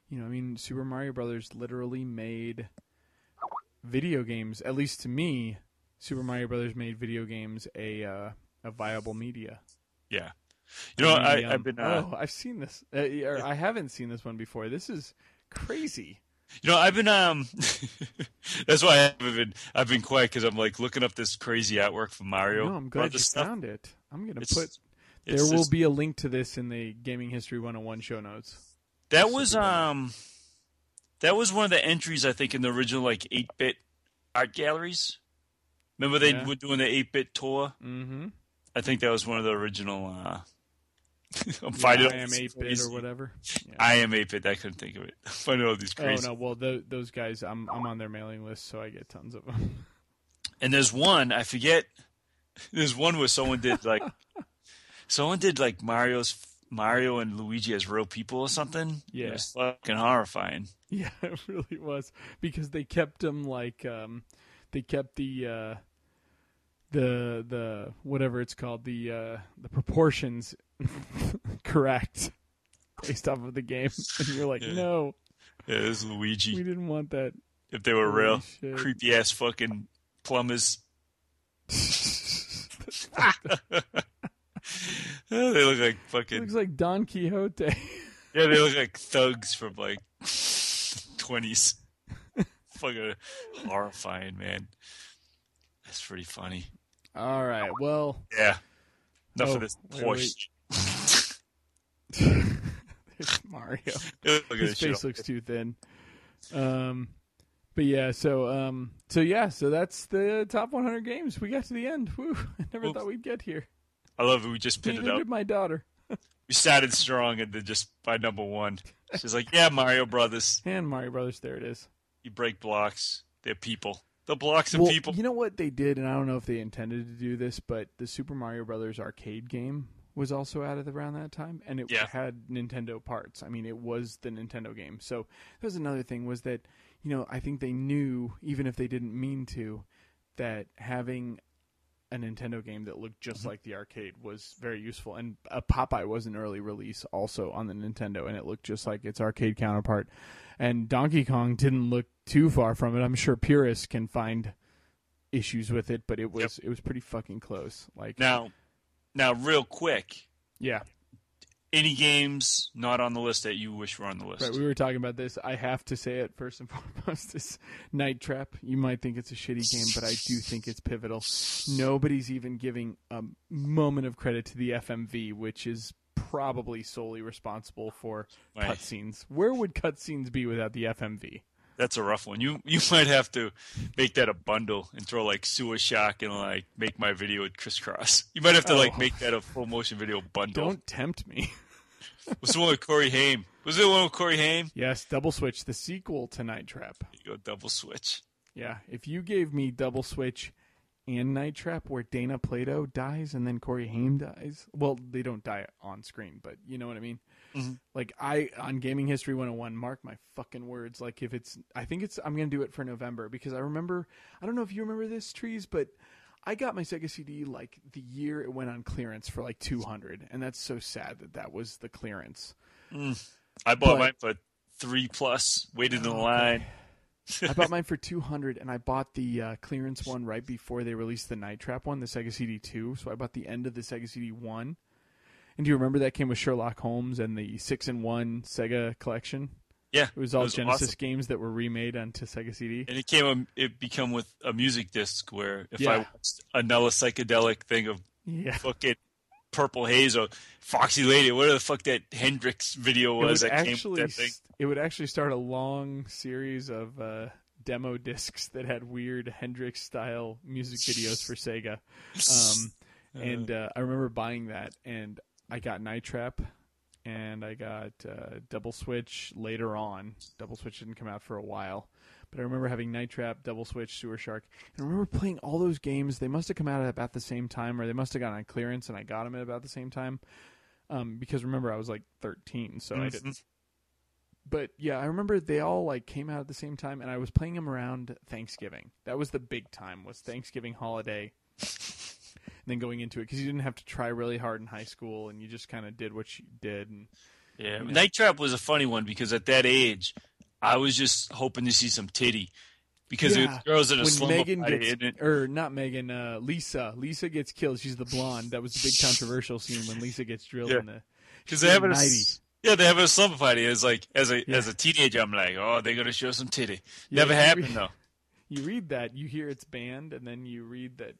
you know, I mean, Super Mario Brothers literally made video games. At least to me, Super Mario Brothers made video games a uh, a viable media. Yeah. You know, I, I've um, been. Uh, oh, I've seen this. Uh, or I haven't seen this one before. This is crazy. You know, I've been. Um, that's why I haven't been. I've been quiet because I'm like looking up this crazy artwork from Mario. No, I'm glad you stuff. found it. I'm gonna It's, put. There will just- be a link to this in the Gaming History 101 show notes. That was Super Mario. um, that was one of the entries I think in the original like eight bit art galleries. Remember they Yeah. were doing the eight bit tour. Mm-hmm. I think that was one of the original. uh I'm Yeah, finding I am 8 bit or whatever. Yeah. I am eight bit. I couldn't think of it. I'm finding all these crazy. oh no, well tho- those guys, I'm I'm on their mailing list, so I get tons of them. And there's one I forget. There's one where someone did like, someone did like Mario's Mario and Luigi as real people or something. Yeah. it was fucking horrifying. yeah, it really was because they kept them like um, they kept the uh, the the whatever it's called the uh, the proportions correct based off of the game, and you're like, Yeah. no, Yeah, this is Luigi. we didn't want that. If they were Holy real creepy ass fucking plumbers, they look like fucking looks like Don Quixote. yeah, they look like thugs from like twenties. Fucking horrifying, man. That's pretty funny. All right, well. Yeah. Enough Oh, of this horse. There's Mario. His face looks too thin. Um, but yeah, so um, so yeah, so that's the top 100 games. We got to the end. Woo! I never Oops. thought we'd get here. I love it. We just pinned it up. my daughter We started strong and then just by number one. She's like, yeah, Mario Brothers. and Mario Brothers. There it is. You break blocks. They're people. The blocks of Well, people. you know what they did, and I don't know if they intended to do this, but the Super Mario Brothers arcade game was also out at around that time, and it Yeah. had Nintendo parts. I mean, it was the Nintendo game. So that was another thing was that you know I think they knew, even if they didn't mean to, that having a Nintendo game that looked just like the arcade was very useful. And uh, Popeye was an early release also on the Nintendo, and it looked just like its arcade counterpart. And Donkey Kong didn't look too far from it. I'm sure purists can find issues with it, but it was it was pretty fucking close. Like Now, now, real quick, yeah, any games not on the list that you wish were on the list? right. We were talking about this. I have to say it first and foremost. Is Night Trap. You might think it's a shitty game, but I do think it's pivotal. Nobody's even giving a moment of credit to the FMV, which is probably solely responsible for Right. cutscenes. Where would cutscenes be without the FMV? That's a rough one. You you might have to make that a bundle and throw like Sewer Shark and like make my video with Kris Kross. You might have to like Oh. make that a full motion video bundle. Don't tempt me. What's the one with Corey Haim? Was it the one with Corey Haim? yes, Double Switch, the sequel to Night Trap. You go double switch. Yeah, if you gave me Double Switch and Night Trap where Dana Plato dies and then Corey Haim dies, well, they don't die on screen, but you know what I mean? Mhm. Like, I, on Gaming History 101, mark my fucking words. Like, if it's, I think it's, I'm going to do it for November because I remember, I don't know if you remember this, Trees, but I got my Sega CD like the year it went on clearance for like 200, and that's so sad that that was the clearance. I bought But- mine for three plus. Waited in the Okay. line. I bought mine for 200 and I bought the uh, clearance one right before they released the Night Trap one, the Sega CD 2. So I bought the end of the Sega CD 1. And do you remember that came with Sherlock Holmes and the 6 in 1 Sega collection? Yeah, It was all was Genesis awesome. games that were remade onto Sega CD. And it came. um, It become with a music disc where if I Yeah. watched another psychedelic thing of Yeah. fucking Purple Haze or Foxy Lady, whatever the fuck that Hendrix video was that came with that thing. it would actually start a long series of uh, demo discs that had weird Hendrix style music videos for Sega. Um, and uh, I remember buying that, and I got Night Trap, and I got uh, Double Switch later on. Double Switch didn't come out for a while, but I remember having Night Trap, Double Switch, Sewer Shark, and I remember playing all those games. They must have come out at about the same time, or they must have gone on clearance, and I got them at about the same time. Um, because remember, I was like 13, so I didn't. But yeah, I remember they all like came out at the same time, and I was playing them around Thanksgiving. That was the big time. Was Thanksgiving holiday then going into it because you didn't have to try really hard in high school, and you just kind of did what you did. And Yeah, Yeah. Night Trap was a funny one because at that age, I was just hoping to see some titty because it Yeah, was girls in a when slumber Megan party, gets, it- or not Megan, uh, Lisa, Lisa gets killed. She's the blonde. That was the big controversial scene when Lisa gets drilled Yeah. in the. because they have a 90. yeah they have a slumber party. It's like as a Yeah. as a teenager, I'm like, oh, they're gonna show some titty. Yeah, Never you happened read- though. You read that, you hear it's banned, and then you read that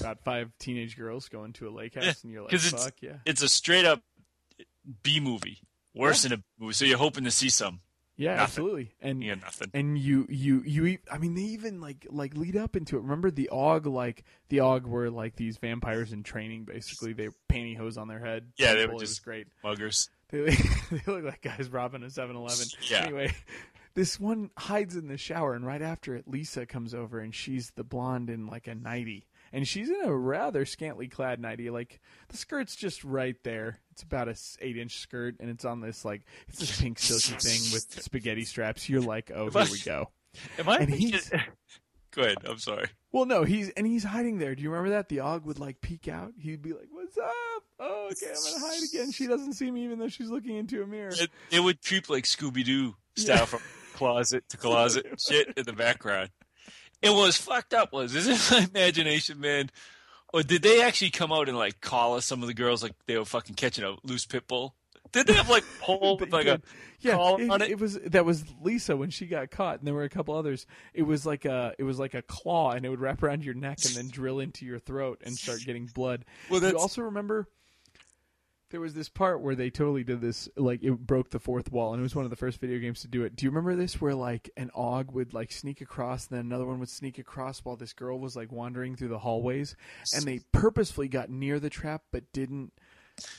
about five teenage girls going to a lake house, Yeah, and you're like, it's- "Fuck yeah, It's a straight up B movie, worse than a movie. So you're hoping to see some. yeah, nothing. absolutely." And Yeah, nothing. and you you you I mean they even like like lead up into it. Remember the Og like the Og were like these vampires in training. Basically, they pantyhose on their head. Yeah, they were Simple, it was just- great. Muggers. They, they look like guys robbing a 7-Eleven. Yeah. Anyway, this one hides in the shower, and right after it, Lisa comes over, and she's the blonde in like a nightie, and she's in a rather scantily clad nightie. Like the skirt's just right there. It's about a eight-inch skirt, and it's on this like it's this pink silky thing with spaghetti straps. You're like, oh, here we go. Am I? And he's- Go ahead. I'm sorry. Well, no, he's and he's hiding there. Do you remember that? The Og would like peek out. He'd be like, "What's up? Oh, okay, I'm gonna hide again." She doesn't see me, even though she's looking into a mirror. It, it would creep like Scooby Doo style Yeah. from closet to closet, shit in the background. It was fucked up. Was is it my imagination, man? Or did they actually come out and like collar some of the girls like they were fucking catching a loose pit bull? Did they have like pole with like a yeah, collar it, on it? it was that was Lisa when she got caught, and there were a couple others. It was like a it was like a claw, and it would wrap around your neck and then drill into your throat and start getting blood. Well, you also remember there was this part where they totally did this, like it broke the fourth wall, and it was one of the first video games to do it. Do you remember this, where like an Og would like sneak across, and then another one would sneak across while this girl was like wandering through the hallways, and they purposefully got near the trap but didn't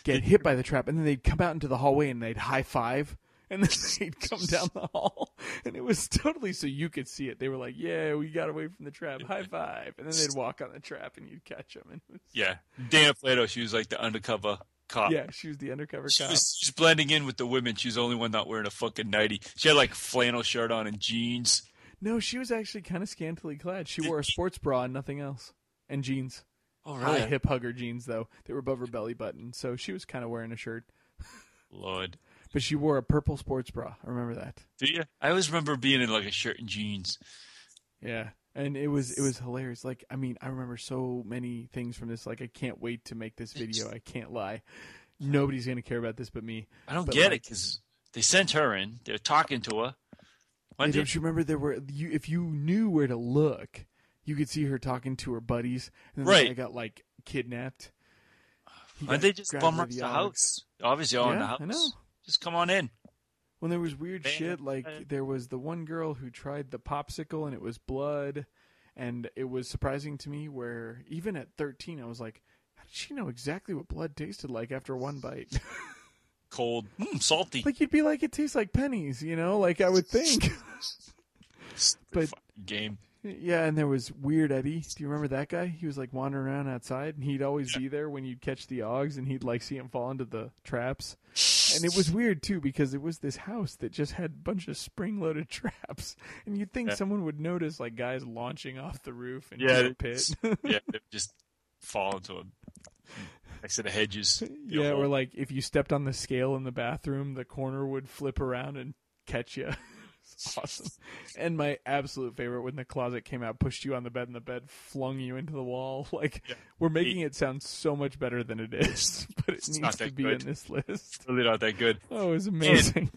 get hit by the trap, and then they'd come out into the hallway and they'd high five. And then they'd come down the hall, and it was totally so you could see it. They were like, "Yeah, we got away from the trap, high five. And then they'd walk on the trap, and you'd catch them. And was, yeah. Dana Plato, she was like the undercover cop. yeah, she was the undercover She cop. was she's blending in with the women. She's the only one not wearing a fucking nightie. She had like flannel shirt on and jeans. No, she was actually kind of scantily clad. She wore a sports bra and nothing else, and jeans. Oh High hip hugger jeans though. They were above her belly button, so she was kind of wearing a shirt. Lord. But she wore a purple sports bra. I remember that. Do you? I always remember being in like a shirt and jeans. Yeah, and it was it was hilarious. Like, I mean, I remember so many things from this. Like, I can't wait to make this video. I can't lie. Nobody's gonna care about this but me. I don't But, get it because they sent her in. They're talking to her. One don't you remember there were you if you knew where to look, you could see her talking to her buddies, and then Right. they got like kidnapped. Why they just bum rush the house? Obviously, all in the house. I know. Just come on in. When there was weird shit, like there was the one girl who tried the popsicle and it was blood, and it was surprising to me where even at 13 I was like, how did she know exactly what blood tasted like after one bite? Cold, mm, salty. like you'd be like, it tastes like pennies, you know? Like I would think. But- game. yeah, and there was Weird Eddie. Do you remember that guy? He was like wandering around outside, and he'd always be there when you'd catch the Ogs, and he'd like see him fall into the traps. And it was weird too because it was this house that just had a bunch of spring-loaded traps, and you'd think Yeah. someone would notice like guys launching off the roof into Yeah, a pit. yeah, just fall into a next to the hedges. Yeah, or like if you stepped on the scale in the bathroom, the corner would flip around and catch you. It's awesome. And my absolute favorite when the closet came out, pushed you on the bed, and the bed flung you into the wall. Like Yeah. we're making it sound so much better than it is, but it It's needs to be good. in this list. really not that good. Oh, it was amazing.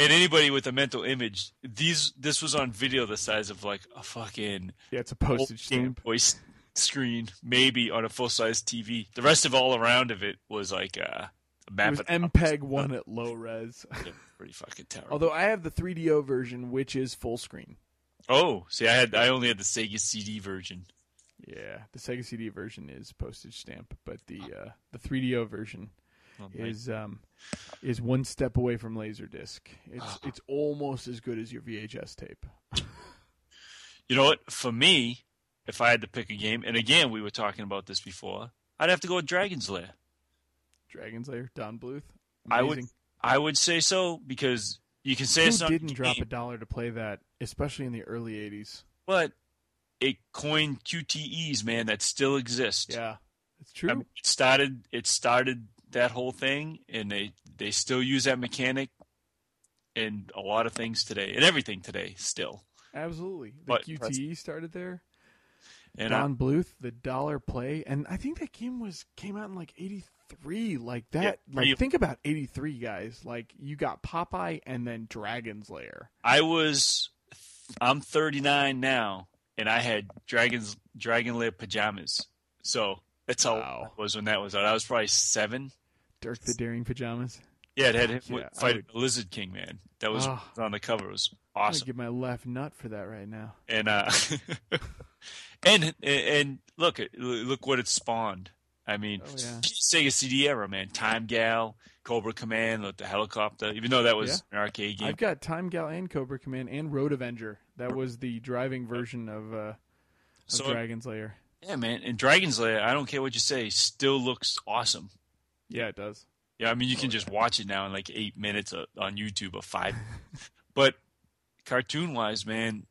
And anybody with a mental image, these this was on video the size of like a fucking yeah, it's a postage stamp. S- screen, maybe on a full size TV. The rest of all around of it was like uh, map. was MPEG one at low res. Yeah, pretty fucking terrible. Although I have the 3DO version, which is full screen. oh, see, I had I only had the Sega CD version. Yeah, the Sega CD version is postage stamp, but the uh, the 3DO version Oh, is um, is one step away from Laserdisc. It's it's almost as good as your VHS tape. You know what? For me, if I had to pick a game, and again, we were talking about this before, I'd have to go with Dragon's Lair. Dragon's Lair, Don Bluth. I would I would say so because you can say Who it's not didn't drop a dollar to play that, especially in the early '80s? but it coined QTEs, man, that still exist. Yeah, it's true. I mean, it started it started that whole thing, and they they still use that mechanic in a lot of things today, and everything today still. Absolutely, the But- QTE started there. And I, Don Bluth, the dollar play, and I think that game was came out in like '83. Like that, Yeah, like pretty- think about '83, guys. Like you got Popeye and then Dragon's Lair. I was I'm 39 now, and I had dragons dragon lair pajamas. So that's how Wow. was when that was out. I was probably seven. Dirk the Daring Pajamas. Yeah, it had him Yeah, I fight would- Lizard King, man. That was Oh. on the cover. It was awesome awesome. give my left nut for that right now. and uh and and look look what it spawned i mean Oh, yeah. sega cd era man time gal cobra command the, the helicopter even though that was an arcade game I've got Time Gal and Cobra Command and Road Avenger. That was the driving version of, uh, of so Dragon's Lair. yeah man and dragon's lair i don't care what you say still looks awesome Yeah, it does. yeah i mean you Oh, can just watch it now in like eight minutes on youtube or five but cartoon wise man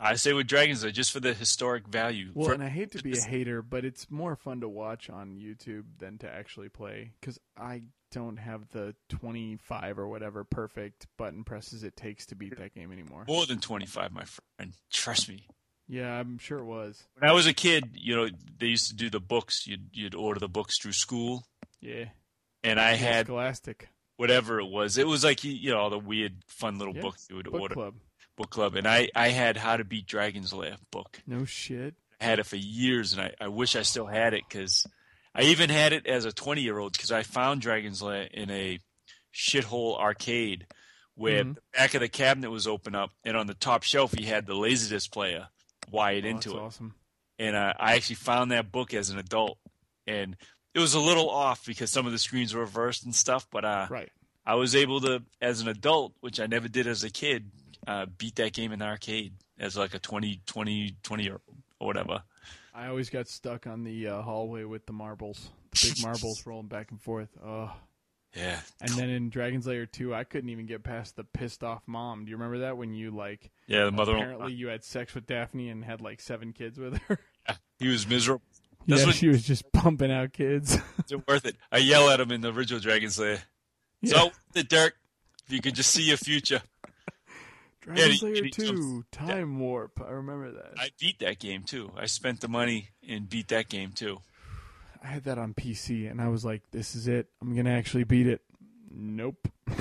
i say with dragon's lair just for the historic value Well, For- and I hate to be a hater, but it's more fun to watch on YouTube than to actually play because I don't have the 25 or whatever perfect button presses it takes to beat that game anymore. more than 25 my friend trust me Yeah, I'm sure it was. When I was a kid, you know, they used to do the books. You'd you'd order the books through school, Yeah, and I had Scholastic whatever it was. It was like you know all the weird, fun little Yeah, books you would Book order Club. Book club, and I I had How to Beat Dragon's Lair book. No shit. I had it for years, and I I wish I still had it because I even had it as a twenty year old because I found Dragon's Lair in a shithole arcade where Mhm. the back of the cabinet was open up, and on the top shelf he had the laserdisc player wired Oh, into that's it. awesome. and uh, I actually found that book as an adult, and it was a little off because some of the screens were reversed and stuff. But uh, Right. I was able to, as an adult, which I never did as a kid, uh, beat that game in the arcade as like a 20, 20, 20 year old or whatever. I always got stuck on the uh, hallway with the marbles, the big marbles rolling back and forth. Oh. Yeah, And then in Dragon's Lair 2, I couldn't even get past the pissed off mom. Do you remember that when you like yeah. The mother, apparently you had sex with Daphne and had like seven kids with her? Yeah, he was miserable. That's yeah, what- she was just pumping out kids. It's worth it. I yell at him in the original Dragon's Lair. Yeah. So the Dirk, if you could just see your future. Dragon's he- Lair he 2, jumps- Time Warp. I remember that. I beat that game too. I spent the money and beat that game too. I had that on PC and I was like, this is it. I'm going to actually beat it. Nope.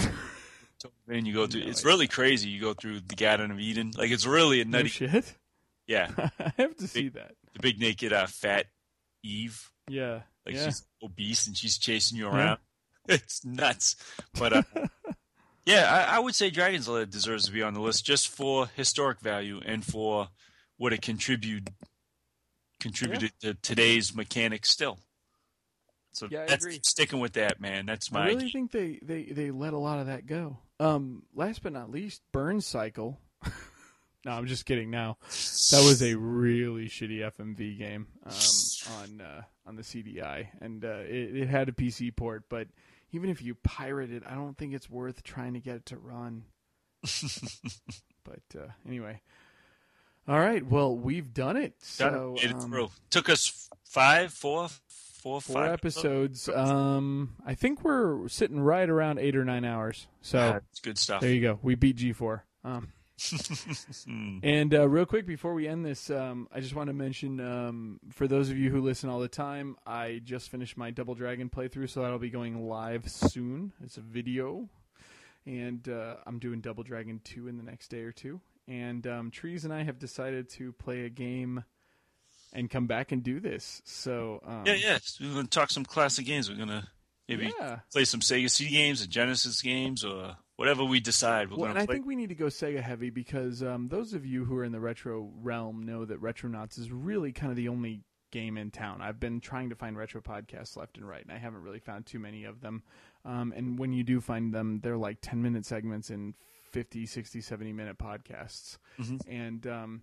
Then you go through. No it's idea. really crazy. You go through the Garden of Eden. Like it's really a no nutty. shit. yeah, I have to see that. the big naked uh, fat Eve. Yeah. Like yeah. she's obese and she's chasing you Yeah. around. It's nuts. But uh, yeah, I, I would say Dragon's Lair deserves to be on the list just for historic value and for what it contributed contributed to today's mechanics still. So Yeah, I that's agree. sticking with that, man. That's my I really think they, they, they let a lot of that go. Um, last but not least, Burn Cycle. no, I'm just kidding. Now that was a really shitty FMV game um, on uh, on the CDI, and uh, it, it had a PC port. But even if you pirate it, I don't think it's worth trying to get it to run. but uh, anyway, all right. Well, we've done it. Done So it. Um, through. Took us five, four, four, four five episodes. Um, I think we're sitting right around eight or nine hours. So. Yeah, it's good stuff. There you go. We beat G4. Um, Hmm. and uh, real quick before we end this, um, I just want to mention um, for those of you who listen all the time, I just finished my Double Dragon playthrough, so that'll be going live soon. It's a video, and uh, I'm doing Double Dragon 2 in the next day or two. And um, Trees and I have decided to play a game and come back and do this. So um, yeah, yeah. We're gonna talk some classic games. We're gonna maybe yeah. play some Sega CD games, or Genesis games, or whatever we decide. We're Well, and gonna I think we need to go Sega heavy because um, those of you who are in the retro realm know that Retronauts is really kind of the only game in town. I've been trying to find retro podcasts left and right, and I haven't really found too many of them. Um, and when you do find them, they're like 10 minute segments in 50, 60, 70 minute podcasts. Mhm. And um,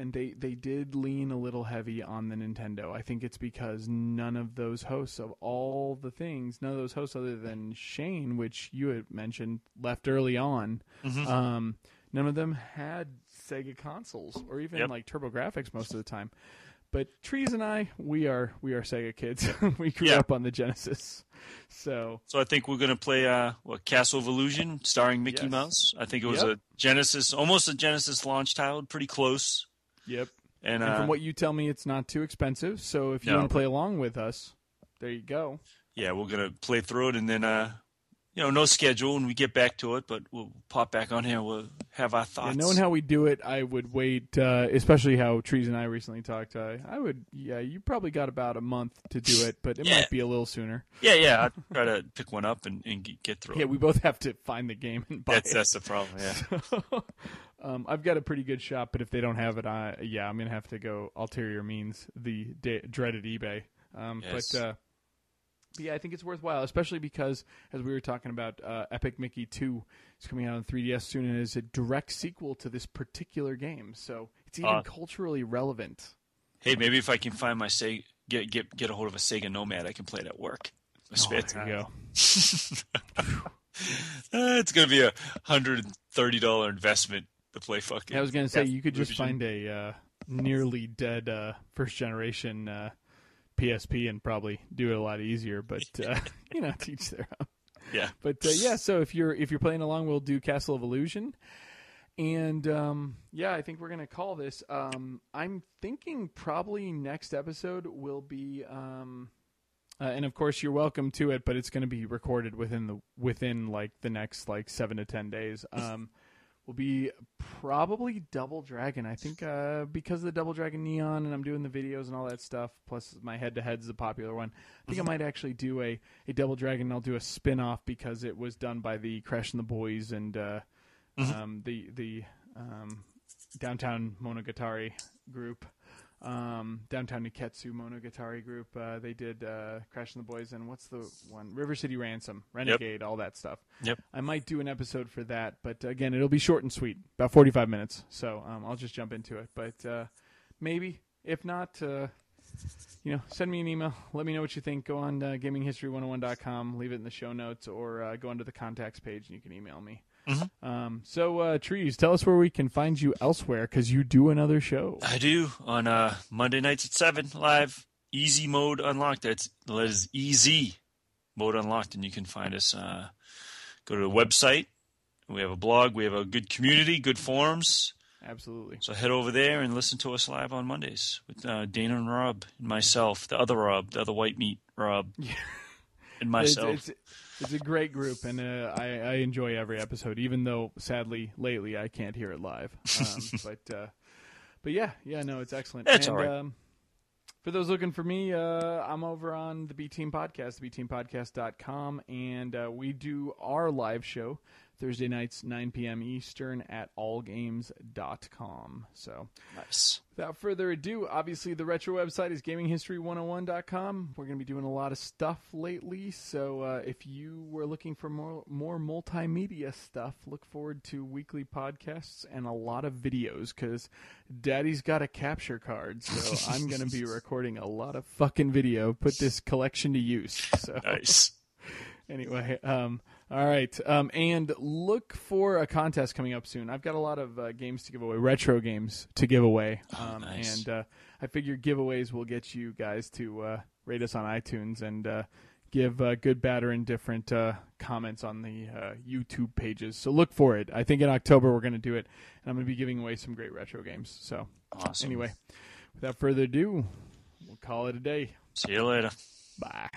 and they, they did lean a little heavy on the Nintendo. I think it's because none of those hosts of all the things, none of those hosts other than Shane, which you had mentioned, left early on. Mhm. Um, none of them had Sega consoles or even Yep. like TurboGrafx most of the time. But Trees and I, we are we are Sega kids. we grew Yeah. up on the Genesis, so So I think we're gonna play uh, what Castle of Illusion, starring Mickey Yes. Mouse. I think it was Yep. a Genesis, almost a Genesis launch title, pretty close. Yep. And, And uh, from what you tell me, it's not too expensive. So if you No. want to play along with us, there you go. yeah, we're gonna play through it, and then uh, you know, no schedule, and we get back to it, but we'll pop back on here. We'll have our Yeah, thoughts. knowing how we do it, I would wait, uh, especially how Trees and I recently talked. Uh, I would, yeah, you probably got about a month to do it, but it Yeah. might be a little sooner. yeah, yeah, I'll try to pick one up and, and get- through Yeah, it. we both have to find the game and buy That's it. that's the problem. Yeah. um, I've got a pretty good shop, but if they don't have it, I yeah, I'm gonna have to go ulterior means, the da- dreaded eBay. Um, Yes. But uh, yeah, I think it's worthwhile, especially because as we were talking about, uh, Epic Mickey Two is coming out on 3DS soon, and is a direct sequel to this particular game, so it's even Uh, culturally relevant. Hey, maybe if I can find my Sega, get get get a hold of a Sega Nomad, I can play it at work. Oh, there you go. Uh, it's gonna be a hundred and thirty dollar investment to play fucking. I was gonna say you could just find a uh, nearly dead uh, first generation uh, PSP and probably do it a lot easier. But uh, you know, teach their own. Yeah. But uh, yeah, so if you're if you're playing along, we'll do Castle of Illusion, and um, yeah, I think we're gonna call this. Um, I'm thinking probably next episode will be. Um, uh, and of course, you're welcome to it, but it's going to be recorded within the within like the next like seven to ten days. Um, will be probably Double Dragon. I think uh, because of the Double Dragon Neon, and I'm doing the videos and all that stuff. Plus, my head to head's a popular one. I think I might actually do a, a Double Dragon. and I'll do a spin off because it was done by the Crash and the Boys and uh, um, the the um, downtown Monogatari group. Um, downtown Nekketsu Monogatari group. Uh, they did uh, Crash and the Boys and what's the one? River City Ransom, Renegade, all that stuff. Yep. I might do an episode for that, but again, it'll be short and sweet, about 45 minutes. So um, I'll just jump into it. But uh, maybe, if not, uh, you know, send me an email. Let me know what you think. Go on uh, gaminghistory101.com, leave it in the show notes, or uh, go under the contacts page and you can email me. Mhm. Um, so, uh, Trees, tell us where we can find you elsewhere because you do another show. I do on uh, Monday nights at seven live. EZ Mode Unlocked. That's that is EZ Mode Unlocked, and you can find us. Uh, go to the website. We have a blog. We have a good community, good forums. Absolutely. So head over there and listen to us live on Mondays with uh, Dana and Rob and myself, the other Rob, the other white meat Rob, Yeah. and myself. It's, it's, it's a great group, and uh, I, I enjoy every episode, even though sadly lately I can't hear it live. Um, but uh, but yeah, yeah, no, it's excellent. It's and, all right. Um, for those looking for me, uh, I'm over on the B Team Podcast, the bteampodcast.com, and uh, we do our live show Thursday nights, 9 p.m. Eastern at allgames.com. So nice. Without further ado, obviously the retro website is gaminghistory101.com. We're going to be doing a lot of stuff lately, so uh, if you were looking for more more multimedia stuff, look forward to weekly podcasts and a lot of videos because Daddy's got a capture card, so I'm going to be recording a lot of fucking video. Put this collection to use. So Nice. anyway, um, all right, um, and look for a contest coming up soon. I've got a lot of uh, games to give away, retro games to give away, Oh, um, nice. and uh, I figure giveaways will get you guys to uh, rate us on iTunes and uh, give uh, good, bad, or indifferent uh, comments on the uh, YouTube pages. So look for it. I think in October we're going to do it, and I'm going to be giving away some great retro games. So Awesome. anyway, without further ado, we'll call it a day. See you later. Bye.